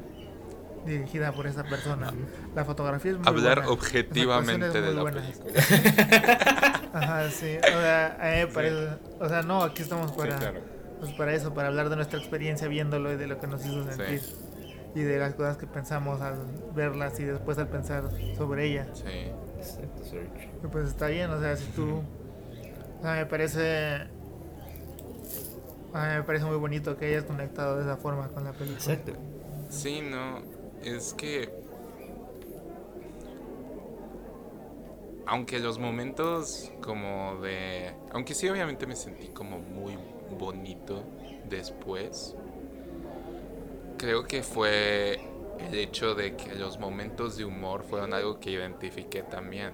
dirigida por esa persona. La fotografía es muy Hablar buena, objetivamente de la película. Ajá, sí. O sea, o sea, no, aquí estamos para, claro. pues para eso, para hablar de nuestra experiencia viéndolo y de lo que nos hizo sentir. Y de las cosas que pensamos al verlas y después al pensar sobre ella. Sí. Exacto, Serge. Y pues está bien, o sea, si tú... O sea, me parece... A mí me parece muy bonito que hayas conectado de esa forma con la película. Exacto. Sí, no, es que... Aunque los momentos como de... Aunque sí obviamente me sentí como muy bonito después, creo que fue el hecho de que los momentos de humor fueron algo que identifiqué también,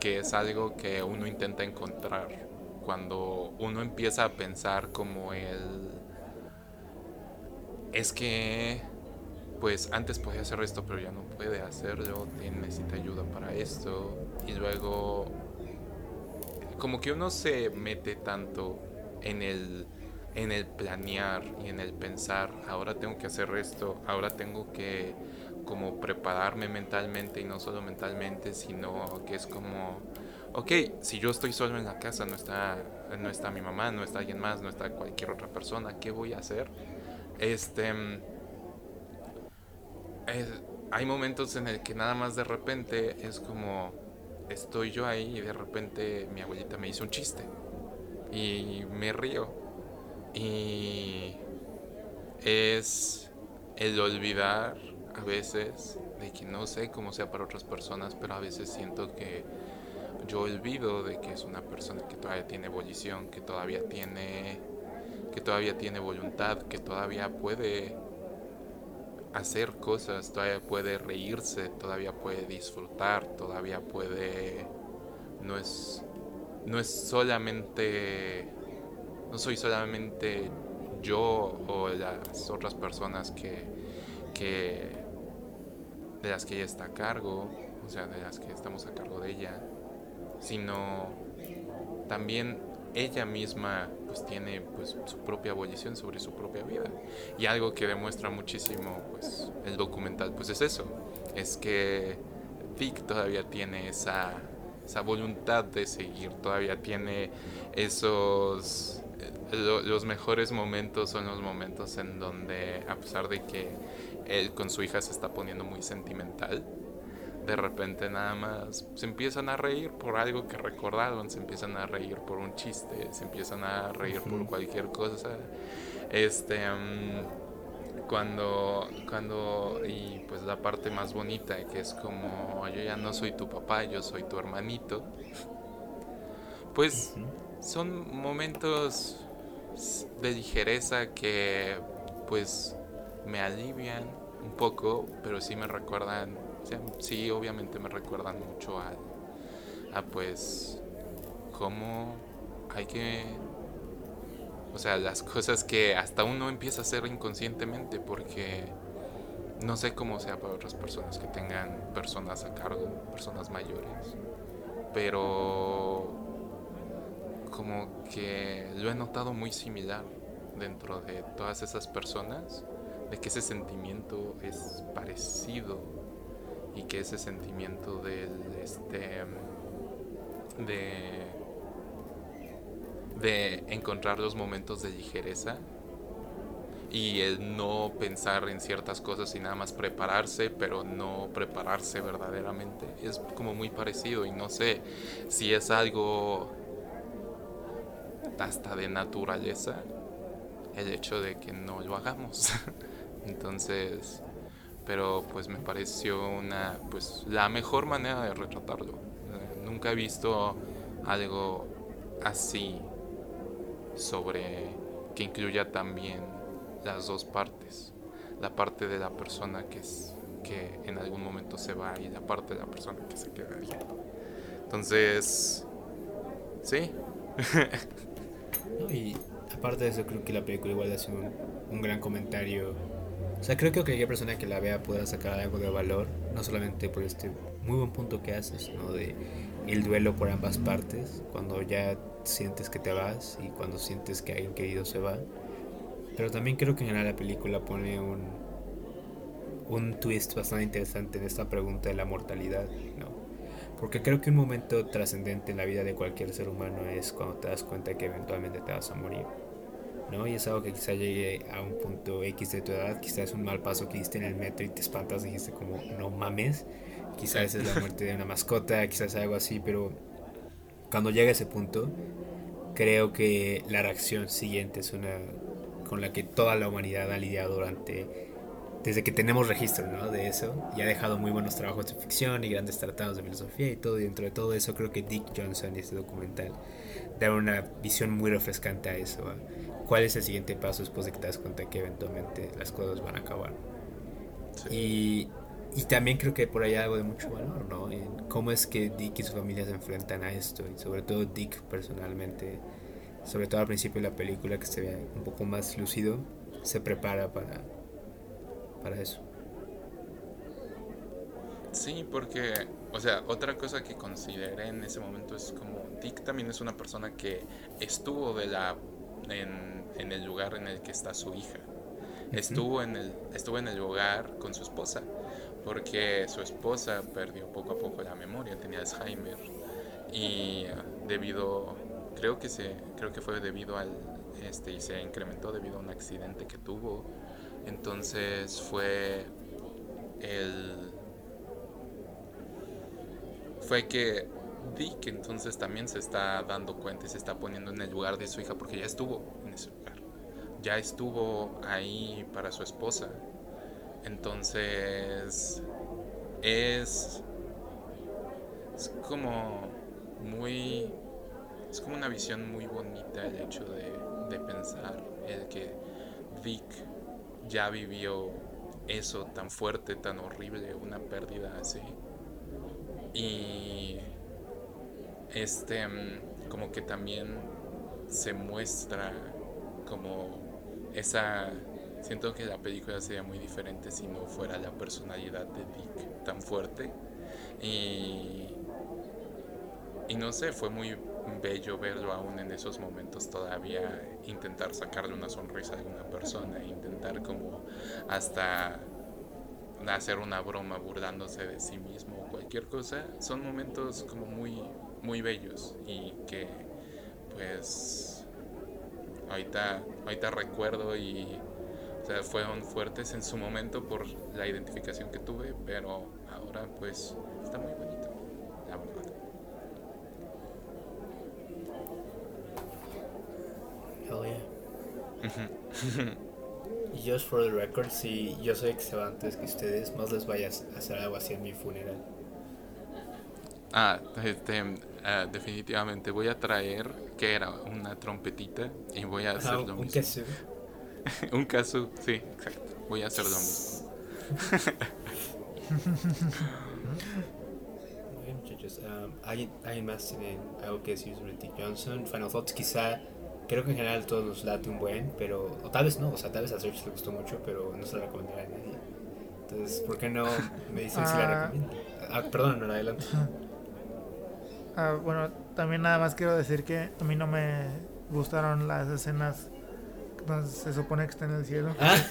que es algo que uno intenta encontrar cuando uno empieza a pensar como el... Es que pues antes podía hacer esto, pero ya no puede hacerlo, necesita ayuda para esto. Y luego, como que uno se mete tanto en el, en el planear y en el pensar, ahora tengo que hacer esto, ahora tengo que como prepararme mentalmente y no solo mentalmente, sino que es como, ok, si yo estoy solo en la casa, no está, no está mi mamá, no está alguien más, no está cualquier otra persona, ¿qué voy a hacer? Este... es- hay momentos en el que nada más de repente es como estoy yo ahí y de repente mi abuelita me hizo un chiste y me río y es el olvidar a veces de que no sé cómo sea para otras personas pero a veces siento que yo olvido de que es una persona que todavía tiene volición que todavía tiene que todavía tiene voluntad que todavía puede hacer cosas, todavía puede reírse, todavía puede disfrutar, todavía puede no es no es solamente no soy solamente yo o las otras personas que que de las que ella está a cargo, o sea, de las que estamos a cargo de ella, sino también ella misma pues tiene pues su propia abolición sobre su propia vida. Y algo que demuestra muchísimo pues el documental pues es eso es que Vic todavía tiene esa esa voluntad de seguir todavía tiene esos lo- los mejores momentos son los momentos en donde a pesar de que él con su hija se está poniendo muy sentimental de repente nada más se empiezan a reír por algo que recordaron, se empiezan a reír por un chiste, se empiezan a reír por cualquier cosa. Este mm, cuando cuando y pues la parte más bonita que es como yo ya no soy tu papá, yo soy tu hermanito. Pues Ujú. Son momentos de ligereza que pues me alivian un poco, pero sí me recuerdan, sí obviamente me recuerdan mucho a, a pues cómo hay que, o sea, las cosas que hasta uno empieza a hacer inconscientemente porque no sé cómo sea para otras personas que tengan personas a cargo, personas mayores, pero como que lo he notado muy similar dentro de todas esas personas, de que ese sentimiento es parecido y que ese sentimiento del este de de encontrar los momentos de ligereza y el no pensar en ciertas cosas y nada más prepararse, pero no prepararse verdaderamente. Es como muy parecido y no sé si es algo hasta de naturaleza el hecho de que no lo hagamos. Entonces, pero pues me pareció una pues la mejor manera de retratarlo. Eh, nunca he visto algo así sobre que incluya también las dos partes. La parte de la persona que es que en algún momento se va y la parte de la persona que se quedaría. Entonces, sí. y aparte de eso, creo que la película igual hace un, un gran comentario. O sea, creo que cualquier persona que la vea pueda sacar algo de valor, no solamente por este muy buen punto que haces, ¿no? De el duelo por ambas partes, cuando ya sientes que te vas y cuando sientes que alguien querido se va. Pero también creo que en general la película pone un, un twist bastante interesante en esta pregunta de la mortalidad, ¿no? Porque creo que un momento trascendente en la vida de cualquier ser humano es cuando te das cuenta que eventualmente te vas a morir. ¿no? Y es algo que quizá llegue a un punto X de tu edad, quizás es un mal paso que diste en el metro y te espantas y dijiste como, no mames, quizás es la muerte de una mascota, quizás algo así, pero cuando llega ese punto, creo que la reacción siguiente es una con la que toda la humanidad ha lidiado durante desde que tenemos registro ¿no? de eso y ha dejado muy buenos trabajos de ficción y grandes tratados de filosofía y todo y dentro de todo eso creo que Dick Johnson y este documental da una visión muy refrescante a eso cuál es el siguiente paso después de que te das cuenta que eventualmente las cosas van a acabar y y también creo que por ahí hay algo de mucho valor, ¿no? En cómo es que Dick y su familia se enfrentan a esto. Y sobre todo Dick personalmente, sobre todo al principio de la película que se ve un poco más lúcido, se prepara para, para eso. Sí, porque, o sea, otra cosa que consideré en ese momento es como Dick también es una persona que estuvo de la en, en el lugar en el que está su hija. Estuvo en el estuvo en el lugar con su esposa porque su esposa perdió poco a poco la memoria, tenía Alzheimer y debido, creo que se, creo que fue debido al, este, y se incrementó debido a un accidente que tuvo, entonces fue el, fue que Dick entonces también se está dando cuenta y se está poniendo en el lugar de su hija porque ya estuvo en ese lugar, ya estuvo ahí para su esposa. Entonces, es, es como muy, es como una visión muy bonita el hecho de, de pensar el que Vic ya vivió eso tan fuerte, tan horrible, una pérdida así. Y este, como que también se muestra como esa Siento que la película sería muy diferente si no fuera la personalidad de Dick tan fuerte. Y, y no sé, fue muy bello verlo aún en esos momentos todavía intentar sacarle una sonrisa a alguna persona, intentar como hasta hacer una broma burlándose de sí mismo o cualquier cosa, son momentos como muy muy bellos y que pues ahorita ahorita recuerdo y fueron fuertes en su momento por la identificación que tuve, pero ahora pues está muy bonito, la verdad. Hell yeah. y just for the record, si yo soy que se va antes que ustedes, más les vayas a hacer algo así en mi funeral. Ah, este, uh, definitivamente voy a traer, que era una trompetita, y voy a hacer lo mismo. un caso, sí, exacto. Voy a hacer lo mismo. Muy bien, muchachos. Um, ¿alguien, más tiene algo que decir sobre Dick Johnson? Final Thoughts, quizá. Creo que en general todos nos late un buen, pero. O tal vez no, o sea, tal vez a Sergio le gustó mucho, pero no se la recomendaría a nadie. Entonces, ¿por qué no me dicen si la ah. recomiendo? Ah, perdón, no, adelante. Ah, bueno, también nada más quiero decir que a mí no me gustaron las escenas se supone que está en el cielo. Ah.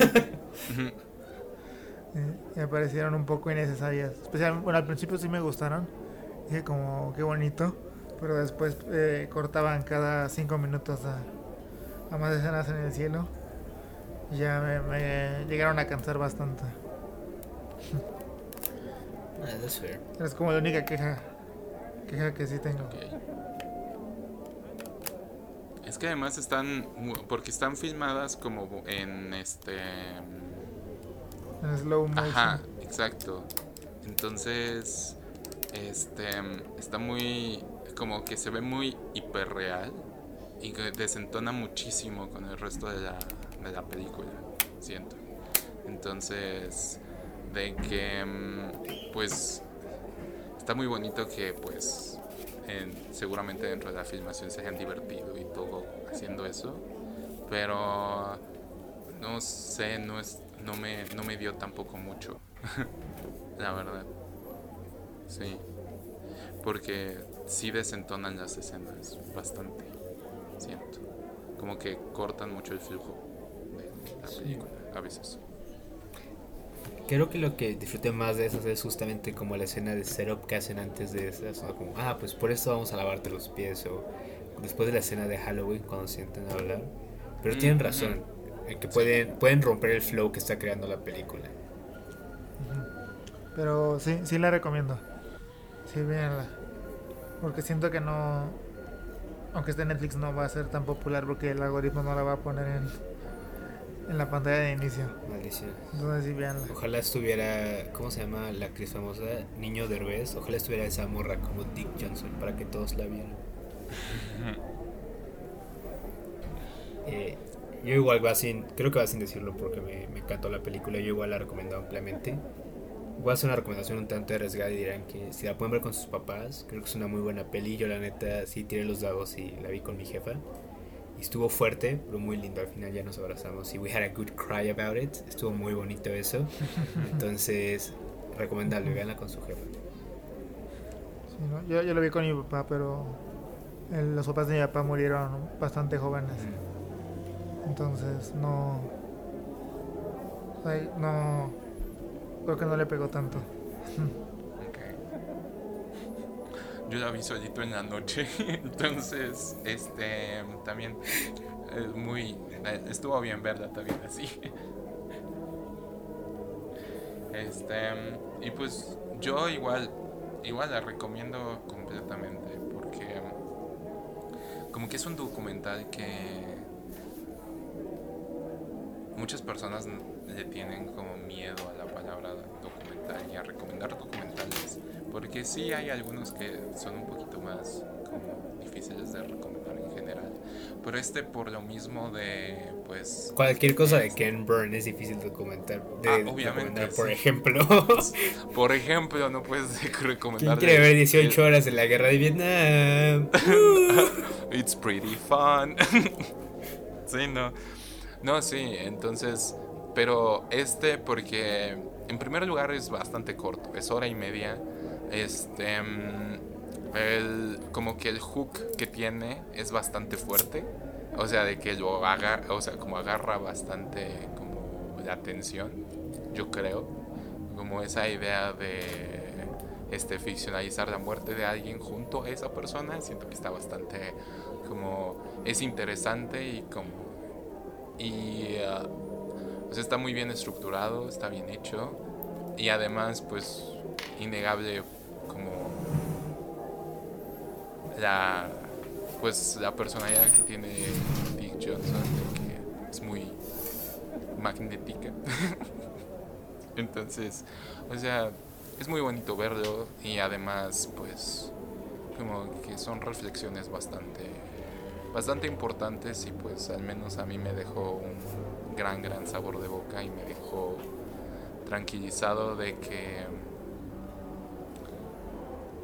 Eh, me parecieron un poco innecesarias. Especialmente, bueno, al principio sí me gustaron. Dije como, qué bonito. Pero después eh, cortaban cada cinco minutos a, a, más escenas en el cielo. Ya me, me, llegaron a cansar bastante. Ah, that's fair. Es como la única queja, queja que sí tengo. Okay. Es que además están, porque están filmadas como en este... En slow motion. Ajá, exacto. Entonces, este, está muy, como que se ve muy hiperreal y que desentona muchísimo con el resto de la, de la película, siento. Entonces, de que, pues, está muy bonito que, pues, en, seguramente dentro de la filmación se hayan divertido y todo haciendo eso, pero no sé, no es, no me, no me dio tampoco mucho, la verdad. Sí, porque sí desentonan las escenas bastante, siento. Como que cortan mucho el flujo de la película, a veces. Creo que lo que disfruté más de esas es justamente como la escena de setup que hacen antes de esas, ¿no? Como, ah, pues por esto vamos a lavarte los pies, o después de la escena de Halloween cuando se sienten a hablar. Pero Mm, tienen razón, en que pueden, pueden romper el flow que está creando la película. Pero sí, sí la recomiendo. Sí, véanla. Porque siento que no. Aunque esté en Netflix, no va a ser tan popular porque el algoritmo no la va a poner en, en la pantalla de inicio. Maldición. Entonces, sí, véanla. Ojalá estuviera, ¿cómo se llama la actriz famosa? Niño Derbez. Ojalá estuviera esa morra como Dick Johnson para que todos la vieran. Eh, yo igual va sin, creo que va sin decirlo porque me, me encantó la película, yo igual la recomiendo ampliamente. Voy a hacer una recomendación un tanto arriesgada y dirán que si la pueden ver con sus papás, creo que es una muy buena peli. Yo la neta sí tiré los dados y la vi con mi jefa. Y estuvo fuerte, pero muy lindo. Al final ya nos abrazamos y we had a good cry about it. Estuvo muy bonito eso. Entonces, recomendable, véanla con su jefa. Sí, ¿no? yo, yo lo vi con mi papá, pero el- los papás de mi papá murieron bastante jóvenes. Entonces, no. no. Creo que no le pegó tanto. Ok. Yo la vi solito en la noche, entonces, este, también es muy, estuvo bien verla también así. Este, y pues yo igual, igual la recomiendo completamente porque como que es un documental que muchas personas le tienen como miedo a la palabra documental y a recomendar documentales porque sí hay algunos que son un poquito más como difíciles de recomendar en general pero este por lo mismo de pues Cualquier cosa de Ken Burn es difícil de documentar. De Ah, obviamente, recomendar, por sí. ejemplo. por ejemplo no puedes ¿Quién recomendar quiere de- ver 18 horas de la guerra de Vietnam? It's pretty fun. sí, no. No, sí, entonces. Pero este, porque en primer lugar es bastante corto, es hora y media. Este. El, como que el hook que tiene es bastante fuerte. O sea, de que lo agarra, o sea, como agarra bastante como la atención, yo creo. Como esa idea de este ficcionalizar la muerte de alguien junto a esa persona, siento que está bastante como es interesante y como y ah, sea, está muy bien estructurado, está bien hecho. Y además pues innegable como la pues la personalidad que tiene Dick Johnson de que es muy magnética. Entonces o sea es muy bonito verlo y además pues como que son reflexiones bastante bastante importantes y pues al menos a mí me dejó un gran gran sabor de boca y me dejó tranquilizado de que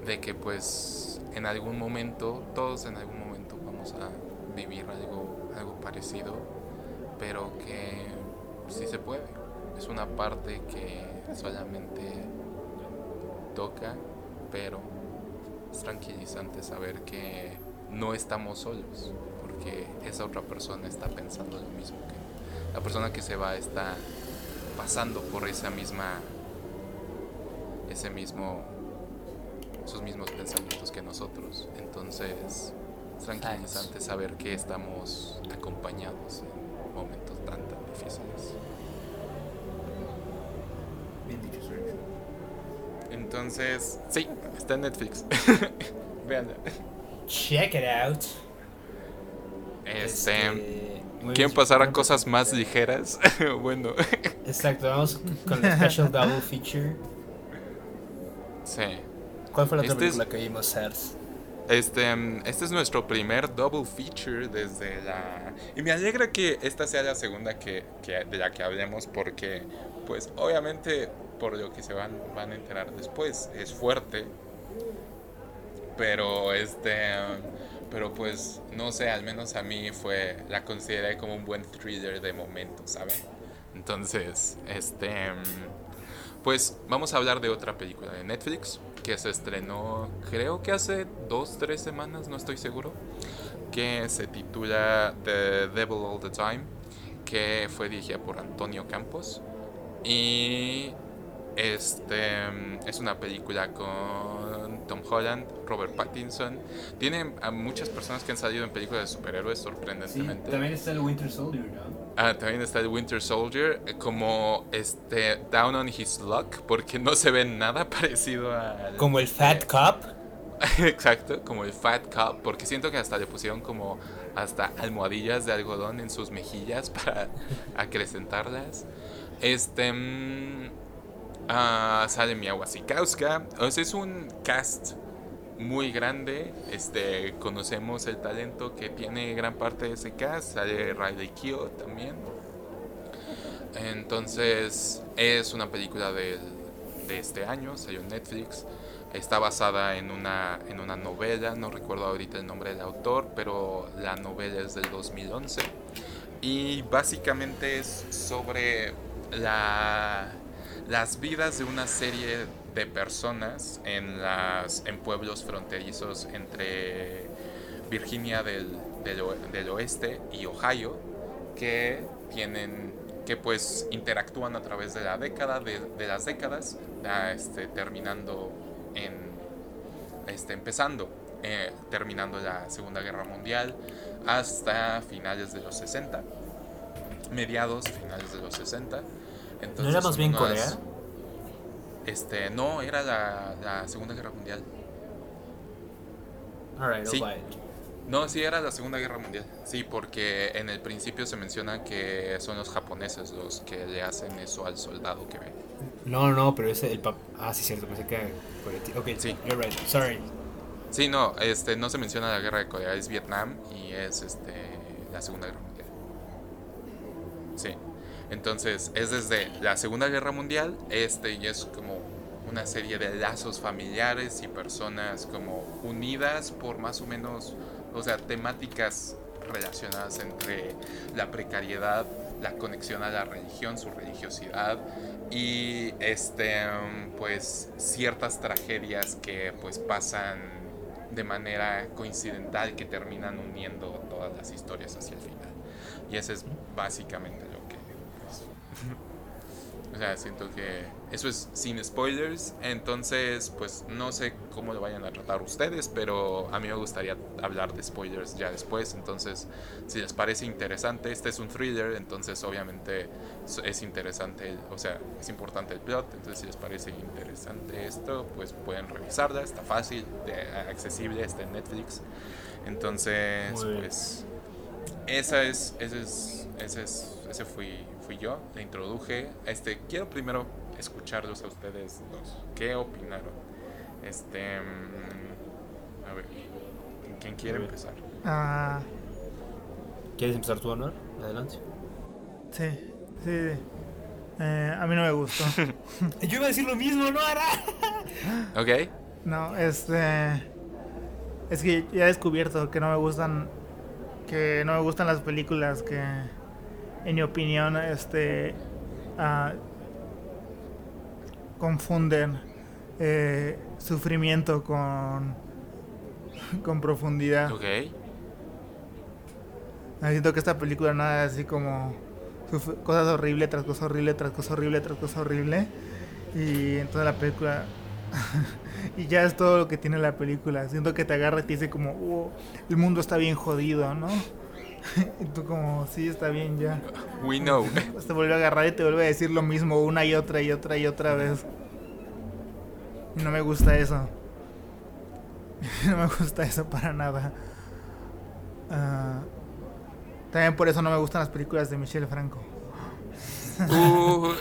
de que pues en algún momento todos en algún momento vamos a vivir algo algo parecido pero que sí se puede. Es una parte que solamente toca pero es tranquilizante saber que no estamos solos, porque esa otra persona está pensando lo mismo que la persona que se va está pasando por esa misma, ese mismo, esos mismos pensamientos que nosotros. Entonces, es tranquilizante saber que estamos acompañados en momentos tan, tan difíciles. Bien dicho, Sergio. Entonces, sí, está en Netflix. Veanla. Check it out. Este, muy ¿Quieren pasar a cosas más ligeras? bueno, Exacto, vamos con el special double feature. sí. ¿Cuál fue la otra Este es- película que vimos, Sars? Este, mm, este es nuestro primer double feature desde la... Y me alegra que esta sea la segunda que, que- de la que hablemos porque, pues, obviamente, por lo que se van, van a enterar después, es fuerte. Pero, este... Pero pues, no sé, al menos a mí fue... La consideré como un buen thriller de momento, ¿saben? Entonces, este... Pues vamos a hablar de otra película de Netflix que se estrenó creo que hace dos, tres semanas, no estoy seguro, que se titula The Devil All the Time, que fue dirigida por Antonio Campos y este es una película con Tom Holland, Robert Pattinson, tiene a muchas personas que han salido en películas de superhéroes sorprendentemente. también está el Winter Soldier, ¿no? Ah, también está el Winter Soldier eh, como este down on his luck porque no se ve nada parecido a Como el Fat Cop. Exacto, como el Fat Cop porque siento que hasta le pusieron como hasta almohadillas de algodón en sus mejillas para acrecentarlas. Este mm, ah, sale Mia Wasikowska, o sea, es un cast muy grande. Este, conocemos el talento que tiene gran parte de ese cast. Sale Riley Keough también. Entonces, es una película de este año, salió en Netflix. Está basada en una, en una novela, no recuerdo ahorita el nombre del autor, pero la novela es del 2011. Y básicamente es sobre la, las vidas de una serie de personas en, las, en pueblos fronterizos entre Virginia del, del, oeste y Ohio, que tienen que pues interactúan a través de la década de, las décadas este, terminando en este empezando eh, terminando la segunda guerra mundial hasta finales de los 60 mediados finales de los 60 entonces ¿No era más bien unas- Corea? este no era la, la segunda guerra mundial Alright, Sí. No, sí era la Segunda Guerra Mundial. Sí, porque en el principio se menciona que son los japoneses los que le hacen eso al soldado que ve. No, no, pero ese el pap. Ah, sí, cierto, pensé que. Ok, Sí. You're right, sorry. Sí, no, este no se menciona la Guerra de Corea, es Vietnam y es este la Segunda Guerra Mundial. Sí. Entonces, es desde la Segunda Guerra Mundial, este y es como una serie de lazos familiares y personas como unidas por más o menos, o sea, temáticas relacionadas entre la precariedad, la conexión a la religión, su religiosidad y este pues ciertas tragedias que pues pasan de manera coincidental que terminan uniendo todas las historias hacia el final. Y eso es básicamente o sea, siento que eso es sin spoilers, entonces pues no sé cómo lo vayan a tratar ustedes, pero a mí me gustaría hablar de spoilers ya después, entonces si les parece interesante, este es un thriller, entonces obviamente es- es interesante, o sea, es importante el plot, entonces si les parece interesante esto, pues pueden revisarla, está fácil, accesible, está en Netflix, entonces pues esa es, ese es, ese es, ese fui, fui yo, le introduje. Este, quiero primero escucharlos a ustedes dos. ¿Qué opinaron? Este, mm, a ver, ¿quién quiere empezar? Ah, ¿Quieres empezar tu honor? Adelante. sí, sí. Eh, a mí no me gustó. Yo iba a decir lo mismo, no hará. ¿Ok? No, este. Es que ya he descubierto que no me gustan. Que no me gustan las películas que, en mi opinión, este. ah, confunden eh, sufrimiento con. con profundidad. Ok. Siento que esta película nada así como cosas horribles tras cosa horrible, tras cosa horrible, tras cosa horrible. Y en toda la película. y ya es todo lo que tiene la película. Siento que te agarra y te dice como, "Oh, el mundo está bien jodido, ¿no? y tú como, sí, está bien ya. We know. Pues te vuelve a agarrar y te vuelve a decir lo mismo una y otra y otra y otra vez. No me gusta eso. no me gusta eso para nada. Ah, también por eso no me gustan las películas de Michelle Franco. Uh,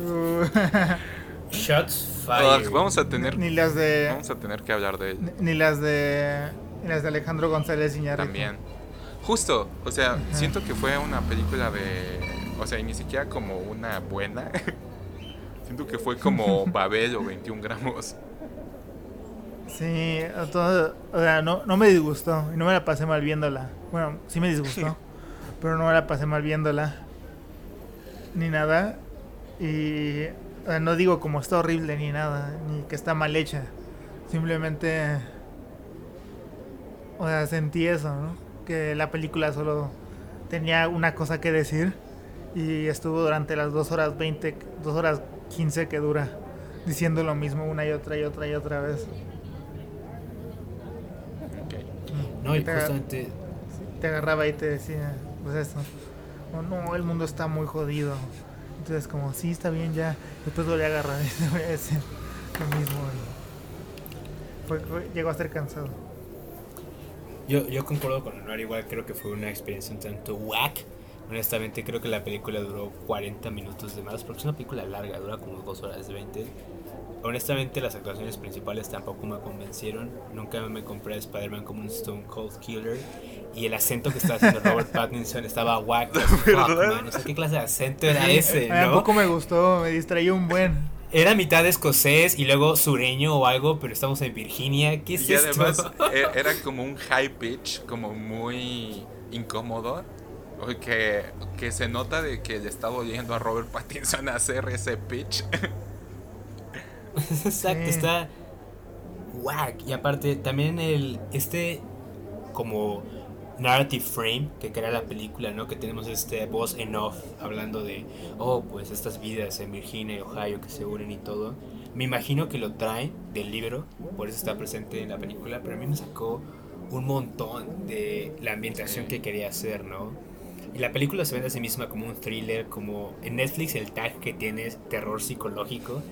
Uh, Shots fired. vamos a tener ni las de vamos a tener que hablar de él ni las de ni las de Alejandro González Iñárritu. también. Justo, o sea, siento que fue una película de, o sea, y ni siquiera como una buena. siento que fue como Babel o 21 gramos. Sí, todo- o sea, no, no me disgustó y no me la pasé mal viéndola. Bueno, sí me disgustó, pero no me la pasé mal viéndola. Ni nada. Y o sea, no digo como está horrible ni nada, ni que está mal hecha. Simplemente, o sea, sentí eso, ¿no? Que la película solo tenía una cosa que decir y estuvo durante las 2 horas 20, 2 horas 15 que dura, diciendo lo mismo una y otra y otra y otra vez. Ok. No, y Te- justamente te agarraba y te decía, pues eso, o no, el mundo está muy jodido. Entonces como, sí, está bien ya, después volví a agarrar y te voy a decir lo mismo. fue- llegó a ser cansado. Yo, yo concuerdo con Anuar, igual creo que fue una experiencia un tanto whack. Honestamente creo que la película duró 40 minutos de más, porque es una película larga, dura como 2 horas 20. Honestamente las actuaciones principales tampoco me convencieron. Nunca me compré a Spider-Man como un Stone Cold Killer. Y el acento que estaba haciendo Robert Pattinson estaba whack. fuck, man. O sea, ¿qué clase de acento era ese? ¿no? tampoco me gustó, me distraía un buen. Era mitad escocés y luego sureño o algo, pero estamos en Virginia. ¿Qué es Y esto? además e- era como un high pitch, como muy incómodo. Que, que se nota de que le está oyendo a Robert Pattinson hacer ese pitch. Exacto, Sí. está whack. Y aparte, también el este como narrative frame que crea la película, ¿no? Que tenemos este voz en off hablando de, oh, pues estas vidas en Virginia y Ohio que se unen y todo. Me imagino que lo traen del libro, por eso está presente en la película, pero a mí me sacó un montón de la ambientación que quería hacer, ¿no? Y la película se vende a sí misma como un thriller, como en Netflix el tag que tiene es terror psicológico.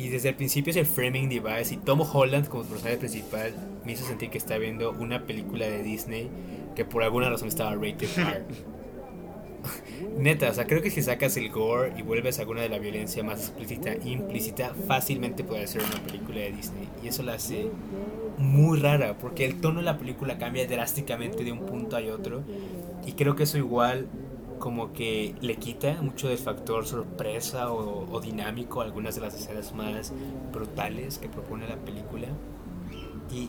Y desde el principio es el framing device y Tom Holland como personaje principal me hizo sentir que estaba viendo una película de Disney que por alguna razón estaba rated R. Neta, o sea, creo que si sacas el gore y vuelves a alguna de la violencia más explícita e implícita, fácilmente puede ser una película de Disney. Y eso la hace muy rara, porque el tono de la película cambia drásticamente de un punto a otro. Y creo que eso igual como que le quita mucho del factor sorpresa o, dinámico algunas de las escenas más brutales que propone la película. Y,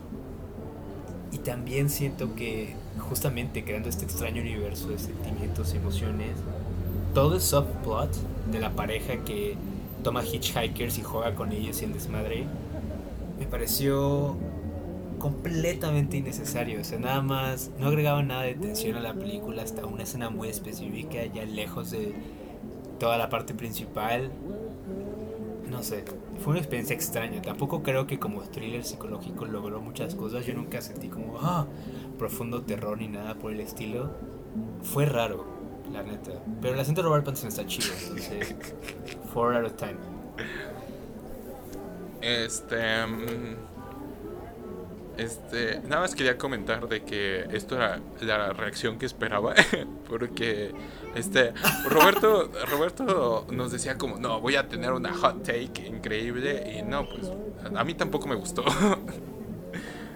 y también siento que justamente creando este extraño universo de sentimientos emociones, todo el subplot de la pareja que toma hitchhikers y juega con ellos y el desmadre, me pareció completamente innecesario. O sea, nada más, no agregaba nada de tensión a la película hasta una escena muy específica, ya lejos de toda la parte principal. No sé, fue una experiencia extraña. Tampoco creo que como thriller psicológico logró muchas cosas. Yo nunca sentí como, ah, profundo terror ni nada por el estilo. Fue raro, la neta. Pero el acento de Robert Pattinson está chido, entonces, 4 out of 10. Este. mm, Este. Nada más quería comentar de que esto era la reacción que esperaba. Porque. Este. Roberto. Roberto nos decía como. No, voy a tener una hot take increíble. Y no, pues. A mí tampoco me gustó.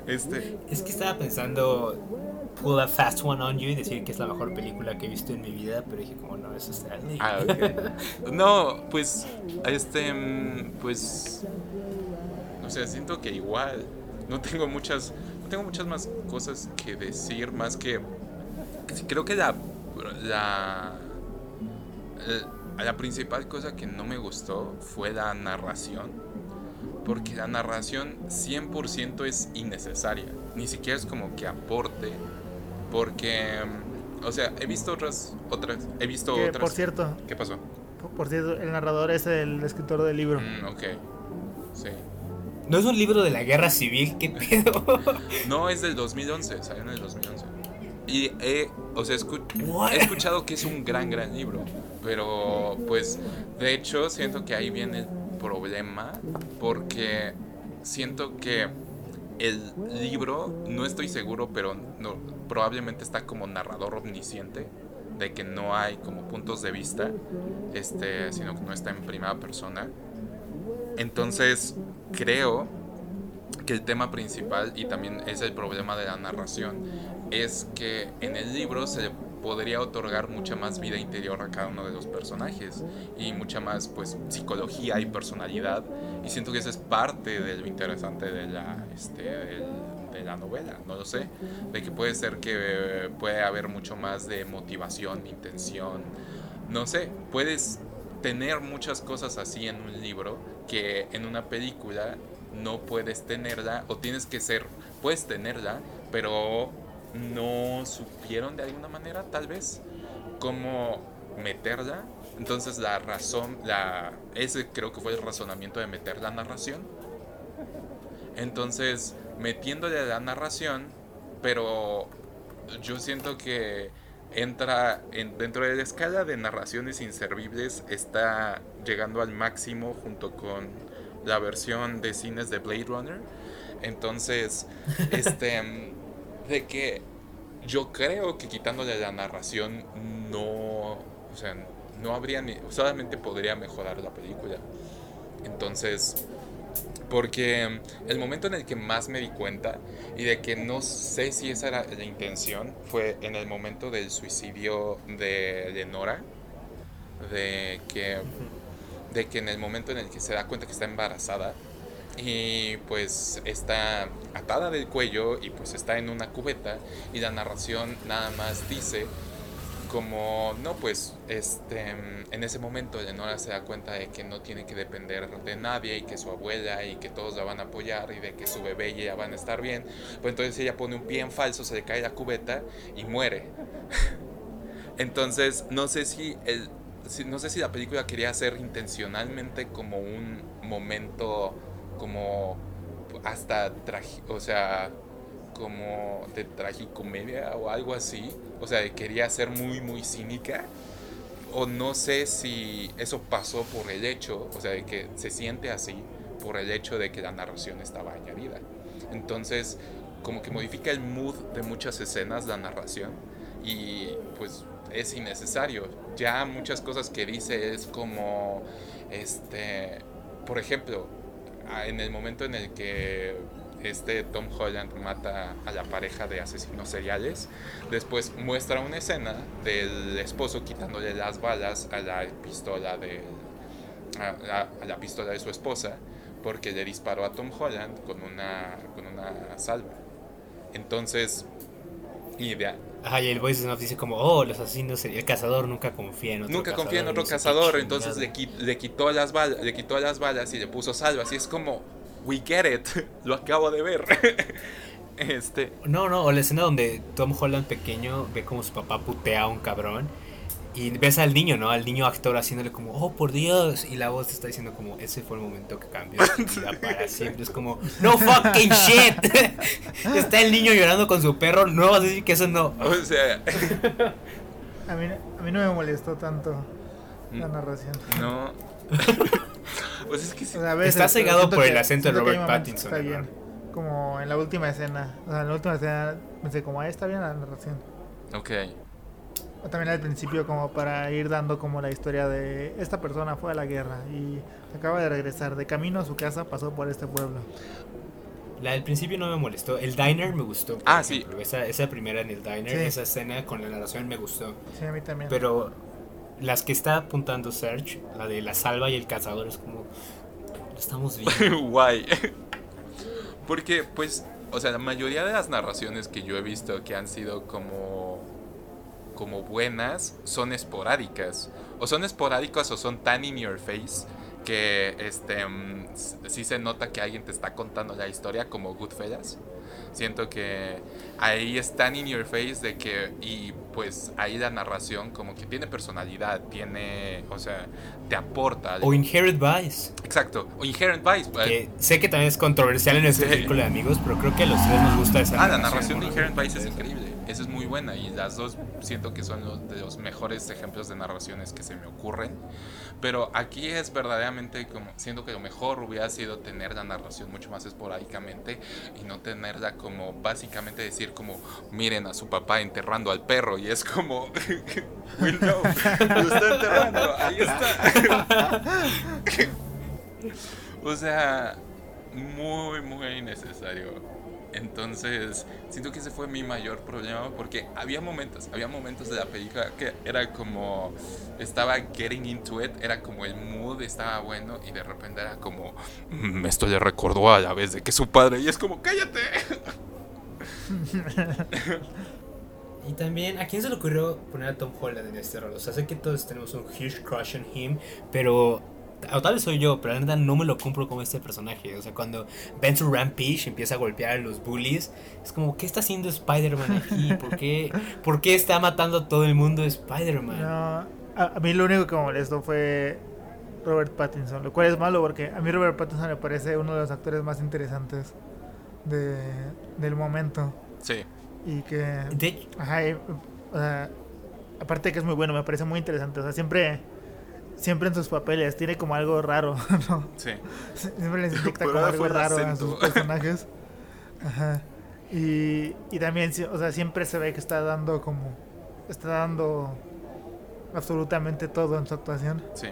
Este. Es que estaba pensando pull a fast one on you y decir que es la mejor película que he visto en mi vida, pero dije como no, eso está Ah, ok. No, pues, este, mm, pues, no sé, siento que igual, no tengo muchas, no tengo muchas más cosas que decir, más que, creo que la, la, la, la principal cosa que no me gustó fue la narración, porque la narración 100% es innecesaria, ni siquiera es como que aporte, porque O sea, he visto otras, otras, he visto Que, otras. por cierto, ¿Qué pasó? por- por cierto, el narrador es el escritor del libro. Mm, ok. Sí. ¿No es un libro de la guerra civil? ¿Qué pedo? No, es del 2011, salió en el 2011. Y he, o sea, escu- What? he escuchado que es un gran, gran libro. Pero, pues, de hecho, siento que ahí viene el problema. Porque siento que el libro, no estoy seguro, pero no, probablemente está como narrador omnisciente. De que no hay como puntos de vista, este, sino que no está en primera persona. Entonces, creo que el tema principal, y también es el problema de la narración, es que en el libro se le podría otorgar mucha más vida interior a cada uno de los personajes y mucha más pues psicología y personalidad y siento que eso es parte de lo interesante de la este del- de la novela no lo sé de que puede ser que eh, puede haber mucho más de motivación intención no sé puedes tener muchas cosas así en un libro que en una película no puedes tenerla o tienes que ser, puedes tenerla, pero no supieron de alguna manera tal vez cómo meterla. Entonces la razón, la, ese creo que fue el razonamiento de meter la narración. Entonces, metiéndole la narración, pero yo siento que entra en, dentro de la escala de narraciones inservibles, está llegando al máximo junto con la versión de cines de Blade Runner. Entonces, este, de que yo creo que quitándole la narración no, o sea, no habría ni, solamente podría mejorar la película. Entonces, porque el momento en el que más me di cuenta y de que no sé si esa era la intención fue en el momento del suicidio de Lenora, de que, de que en el momento en el que se da cuenta que está embarazada y pues está atada del cuello y pues está en una cubeta y la narración nada más dice como no pues este en ese momento Eleonora se da cuenta de que no tiene que depender de nadie y que su abuela y que todos la van a apoyar y de que su bebé y ella van a estar bien pues entonces ella pone un pie en falso se le cae la cubeta y muere. Entonces no sé si el no sé si la película quería hacer intencionalmente como un momento como hasta tragi- o sea como de tragicomedia o algo así. O sea quería ser muy muy cínica. O no sé si eso pasó por el hecho o sea de que se siente así por el hecho de que la narración estaba añadida. Entonces como que modifica el mood de muchas escenas la narración y pues es innecesario. Ya muchas cosas que dice es como este por ejemplo en el momento en el que este Tom Holland mata a la pareja de asesinos seriales, después muestra una escena del esposo quitándole las balas a la pistola de a, a- a la pistola de su esposa porque le disparó a Tom Holland con una con una salva. Entonces y de, Ajá, y el voice nos dice como, oh, los asesinos, el cazador nunca confía en otro Nunca cazador. confía en otro cazador, entonces le, le quitó las balas, le quitó las balas y le puso salvas. Y es como, we get it, lo acabo de ver. este, No, no, o la escena donde Tom Holland pequeño ve como su papá putea a un cabrón y ves al niño, ¿no? Al niño actor haciéndole como, oh, por Dios. Y la voz te está diciendo como, ese fue el momento que cambió para siempre. Es como, no fucking shit. está el niño llorando con su perro, no vas a decir que eso no. o sea, A mí, a mí no me molestó tanto la Mm. narración. no. pues es que sí. O sea, a veces, Está cegado por que- el acento de Robert Pattinson, Está bien. ¿no? Como en la última escena. O sea, en la última escena pensé como, ahí está bien la narración. Ok. O también al principio como para ir dando como la historia de esta persona fue a la guerra y acaba de regresar. De camino a su casa pasó por este pueblo. La del principio no me molestó. El diner me gustó. Ah, sí. ejemplo. Esa, esa primera en el diner, Sí. esa escena con la narración me gustó. Sí, a mí también. Pero las que está apuntando Serge, la de la salva y el cazador, es como. Lo estamos viendo. Guay. Porque, pues, o sea, la mayoría de las narraciones que yo he visto que han sido como como buenas son esporádicas. O son esporádicas o son tan in your face que este mm, sí se nota que alguien te está contando la historia como Goodfellas. Siento que ahí están in your face de que, y pues ahí la narración como que tiene personalidad, tiene, o sea, te aporta. O Inherent Vice. Exacto, o Inherent Vice. Que sé que también es controversial en este círculo de amigos, pero creo que a los tres nos gusta esa Ah, la narración de Inherent Vice es increíble, esa es muy buena y las dos siento que son los, de los mejores ejemplos de narraciones que se me ocurren. Pero aquí es verdaderamente como, siento que lo mejor hubiera sido tener la narración mucho más esporádicamente y no tenerla como básicamente decir como, miren a su papá enterrando al perro y es como, Will no, lo está enterrando, ahí está. o sea, muy, muy innecesario. Entonces, siento que ese fue mi mayor problema porque había momentos, había momentos de la película que era como, estaba getting into it, era como el mood estaba bueno y de repente era como, mm, esto le recordó a la vez de que su padre y es como, cállate. Y también, ¿a quién se le ocurrió poner a Tom Holland en este rol? O sea, sé que todos tenemos un huge crush on him, pero o tal vez soy yo, pero la verdad no me lo compro como este personaje. O sea, cuando ven su Rampage empieza a golpear a los bullies, es como, ¿qué está haciendo Spider-Man aquí? ¿Por qué, ¿Por qué está matando a todo el mundo Spider-Man? No, a, mí lo único que me molestó fue Robert Pattinson, lo cual es malo porque a mí Robert Pattinson me parece uno de los actores más interesantes de, del momento. Sí. Y que... Ajá, o sea, aparte de que es muy bueno, me parece muy interesante. O sea, siempre siempre en sus papeles tiene como algo raro, ¿no? Sí. Siempre les inyecta como algo raro a sus personajes. Ajá. Y, y también, o sea, siempre se ve que está dando como. Está dando absolutamente todo en su actuación. Sí.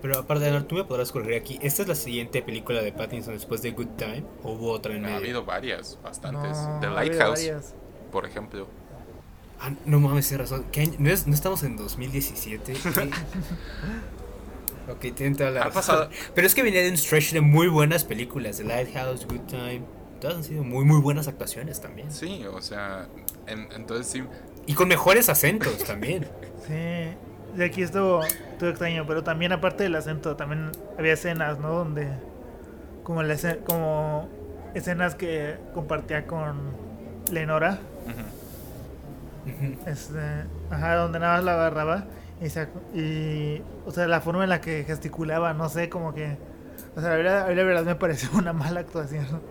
Pero aparte, de tú me podrás corregir aquí. ¿Esta es la siguiente película de Pattinson después de Good Time? ¿O hubo otra en medio? Ha habido varias, bastantes. The Lighthouse, por ejemplo. Ah, no mames, tienes razón. ¿No, estamos en 2017? ok, tienen toda la razón. Pero es que venía de un stretch de muy buenas películas. The Lighthouse, Good Time. Todas han sido muy, muy buenas actuaciones también. Sí, o sea, entonces sí. Y con mejores acentos también. sí. De aquí estuvo, estuvo extraño, pero también aparte del acento, también había escenas, ¿no? Donde, como, la, como escenas que compartía con Lenora. Este, ajá, donde nada más la agarraba y, y, o sea, la forma en la que gesticulaba, no sé, como que, o sea, la verdad, la verdad me pareció una mala actuación.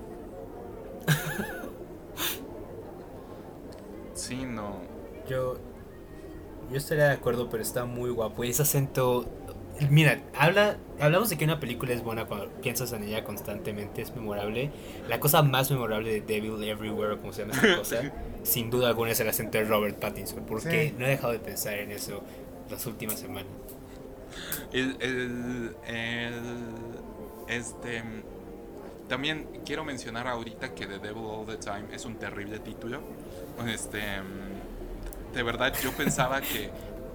Sí, no. Yo, yo estaría de acuerdo, pero está muy guapo. Y ese acento Mira, habla, hablamos de que una película es buena cuando piensas en ella constantemente, es memorable. La cosa más memorable de Devil Everywhere, como se llama esa cosa, sin duda alguna es el acento de Robert Pattinson, porque no he dejado de pensar en eso las últimas semanas. El, el, el, este, también quiero mencionar ahorita que The Devil All the Time es un terrible título. Este, de verdad, yo pensaba que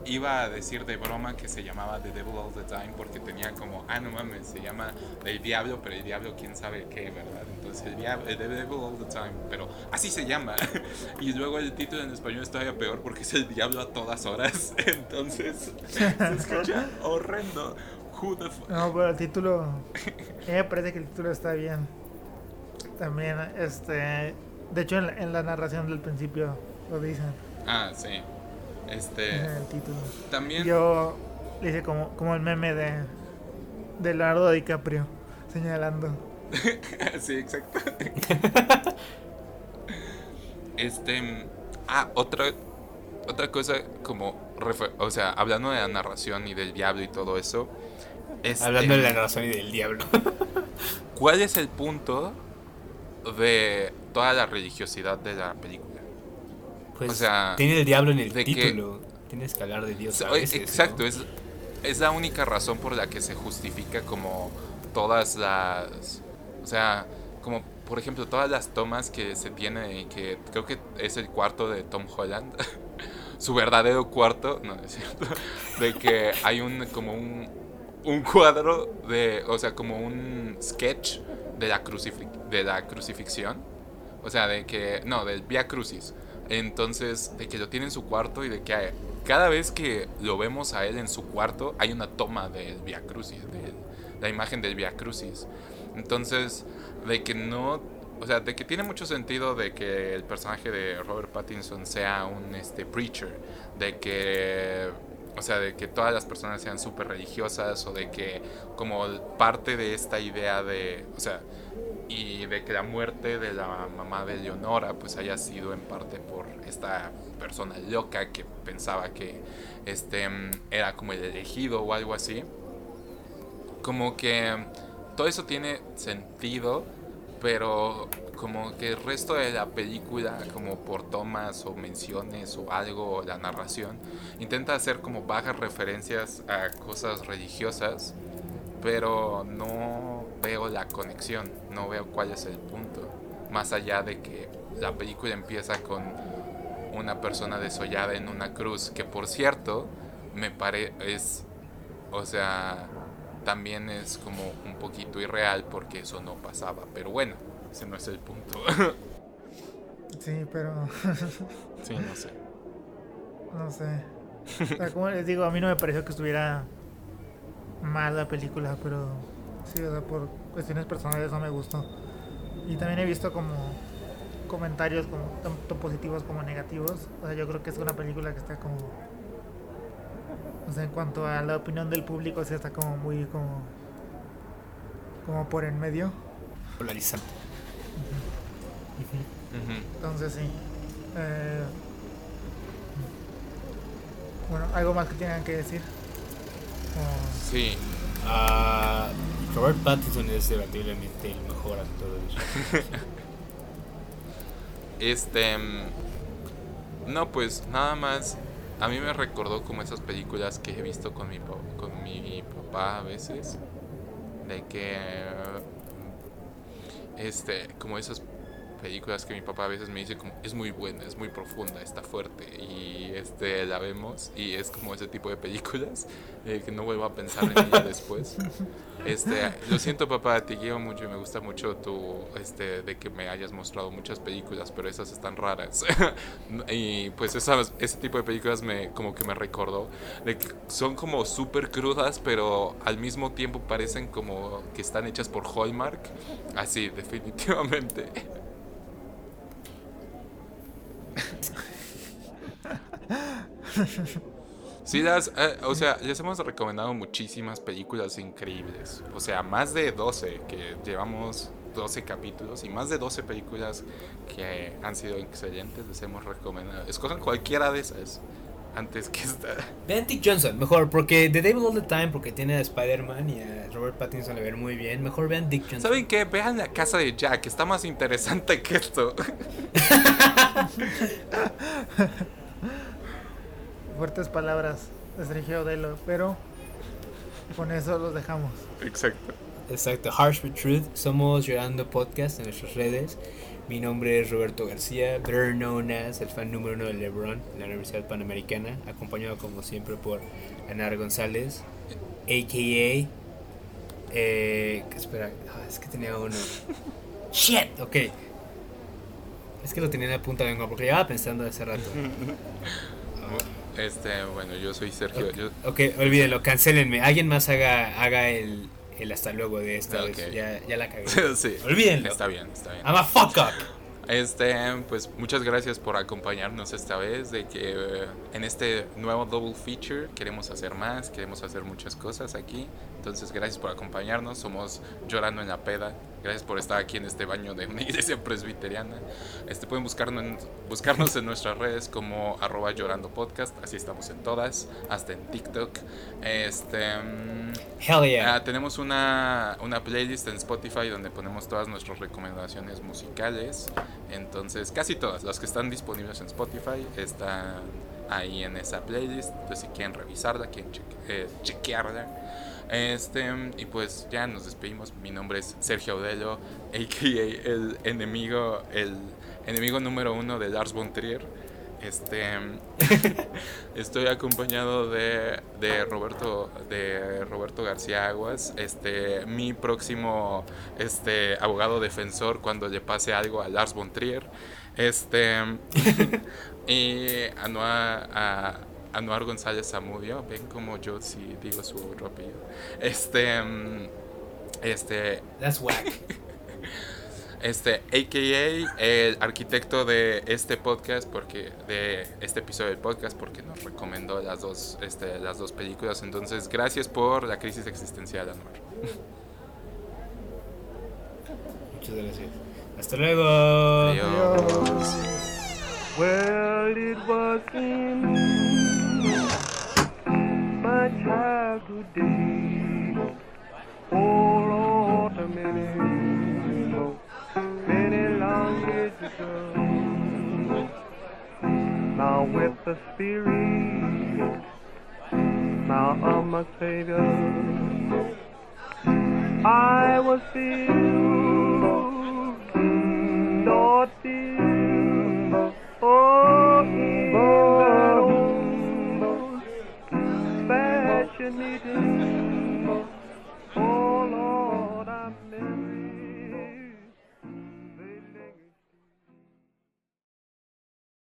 iba a decir de broma que se llamaba The Devil All the Time porque tenía como, ah, no mames, se llama El Diablo, pero el Diablo quién sabe qué, ¿verdad? Entonces el, diablo, The Devil All the Time, pero así se llama. y luego el título en español es todavía peor porque es El Diablo a todas horas. Entonces se escucha horrendo. Who the no, pero el título, me parece que el título está bien. También, este, de hecho en la, en la narración del principio lo dicen. Ah, sí. Este. El título. También. Yo le hice como, como el meme de. De Leonardo DiCaprio. Señalando. sí, exacto. este. Ah, otra. Otra cosa como. O sea, hablando de la narración y del diablo y todo eso. hablando de la narración y del diablo. ¿Cuál es el punto de toda la religiosidad de la película? Pues, o sea, tiene el diablo en el título. Tienes que hablar de Dios. exacto, es, es la única razón por la que se justifica como todas las. O sea, como por ejemplo, todas las tomas que se tiene que creo que es el cuarto de Tom Holland. su verdadero cuarto, no, es cierto. De que hay un como un, un cuadro de. O sea, como un sketch de la, de la crucifixión. O sea, de que. No, del Via Crucis entonces, de que lo tiene en su cuarto y de que cada vez que lo vemos a él en su cuarto, hay una toma del Via Crucis, de la imagen del Via Crucis. Entonces, de que no, o sea, de que tiene mucho sentido de que el personaje de Robert Pattinson sea un este preacher, de que o sea, de que todas las personas sean súper religiosas o de que como parte de esta idea de, o sea, y de que la muerte de la mamá de Leonora pues haya sido en parte por esta persona loca que pensaba que este era como el elegido o algo así. Como que todo eso tiene sentido, pero como que el resto de la película, como por tomas o menciones o algo, la narración, intenta hacer como bajas referencias a cosas religiosas, pero no veo la conexión, no veo cuál es el punto, más allá de que la película empieza con una persona desollada en una cruz, que por cierto, me parece, es, o sea, también es como un poquito irreal porque eso no pasaba, pero bueno ese no es el punto. sí, pero. sí, no sé. No sé. como les digo, a mí no me pareció que estuviera mal la película, pero sí, o sea, por cuestiones personales no me gustó. Y también he visto como comentarios como tanto positivos como negativos. O sea, yo creo que es una película que está como. O sea, en cuanto a la opinión del público, sí está como muy como. como por en medio. Polarizante. Entonces sí. Eh, bueno, ¿algo más que tengan que decir? Sí. Uh, Robert Pattinson es debatiblemente el mejor actor Este... Mm, no, pues nada más... A mí me recordó como esas películas que he visto con mi, con mi papá a veces. De que... Este, como esas películas que mi papá a veces me dice como es muy buena, es muy profunda, está fuerte y este la vemos y es como ese tipo de películas eh, que no vuelvo a pensar en ella después. Este, lo siento papá, te quiero mucho y me gusta mucho tu este de que me hayas mostrado muchas películas, pero esas están raras. y pues esas, ese tipo de películas me como que me recordó de que son como súper crudas, pero al mismo tiempo parecen como que están hechas por Hallmark. Así, definitivamente. Sí, las, eh, o sea, les hemos recomendado muchísimas películas increíbles. O sea, más de 12, que llevamos 12 capítulos y más de 12 películas que han sido excelentes, les hemos recomendado. Escojan cualquiera de esas antes que esta. Vean Dick Johnson, mejor, porque The Devil All the Time, porque tiene a Spider-Man y a Robert Pattinson le ver muy bien. Mejor vean Dick Johnson. ¿Saben qué? Vean la casa de Jack, está más interesante que esto. Fuertes palabras de Sergio Delo, pero con eso los dejamos. Exacto. Exacto, Harsh with Truth. Somos Llorando Podcast en nuestras redes. Mi nombre es Roberto García, better known as el fan número uno de LeBron en la Universidad Panamericana, acompañado como siempre por Anar González, a.k.a. Eh, espera, ah, es que tenía uno. Shit, ok. Es que lo tenía en la punta de lengua porque llevaba pensando hace rato. Este, bueno, yo soy Sergio. Ok, olvídenlo, cancelenme. Alguien más haga, haga el, el hasta luego de esta vez. Ya, ya la cagué. sí. Olvídenlo. Está bien, está bien. I'm a fuck up. Este, pues muchas gracias por acompañarnos esta vez, de que eh, en este nuevo double feature queremos hacer más, queremos hacer muchas cosas aquí. Entonces, gracias por acompañarnos. Somos Llorando en la Peda. Gracias por estar aquí en este baño de una iglesia presbiteriana. Este, pueden buscarnos en, buscarnos en nuestras redes como arroba llorando podcast. Así estamos en todas, hasta en TikTok. Este, mm, Hell yeah. Ah, tenemos una, una playlist en Spotify donde ponemos todas nuestras recomendaciones musicales. Entonces, casi todas las que están disponibles en Spotify están ahí en esa playlist. Pues si quieren revisarla, quieren eh, chequearla este, y pues ya nos despedimos. Mi nombre es Sergio Audelo, a.k.a. el enemigo, el enemigo número uno de Lars von Trier. Este, estoy acompañado de, de, Roberto, de Roberto García Aguas, este, mi próximo este, abogado defensor cuando le pase algo a Lars von Trier. Este, y a, a Anuar González Zamudio, ven como yo si digo su apellido. Este. Mm, este. That's whack. Este, AKA, el arquitecto de este podcast, porque de este episodio del podcast, porque nos recomendó las dos, este, las dos películas. Entonces, gracias por la crisis existencial, Anwar. Muchas gracias. Hasta luego. Adiós. Well, it was in my childhood days, for autumn many, many long years ago. Now with the spirit, now of my Savior, I was filled, Lord, filled, oh, in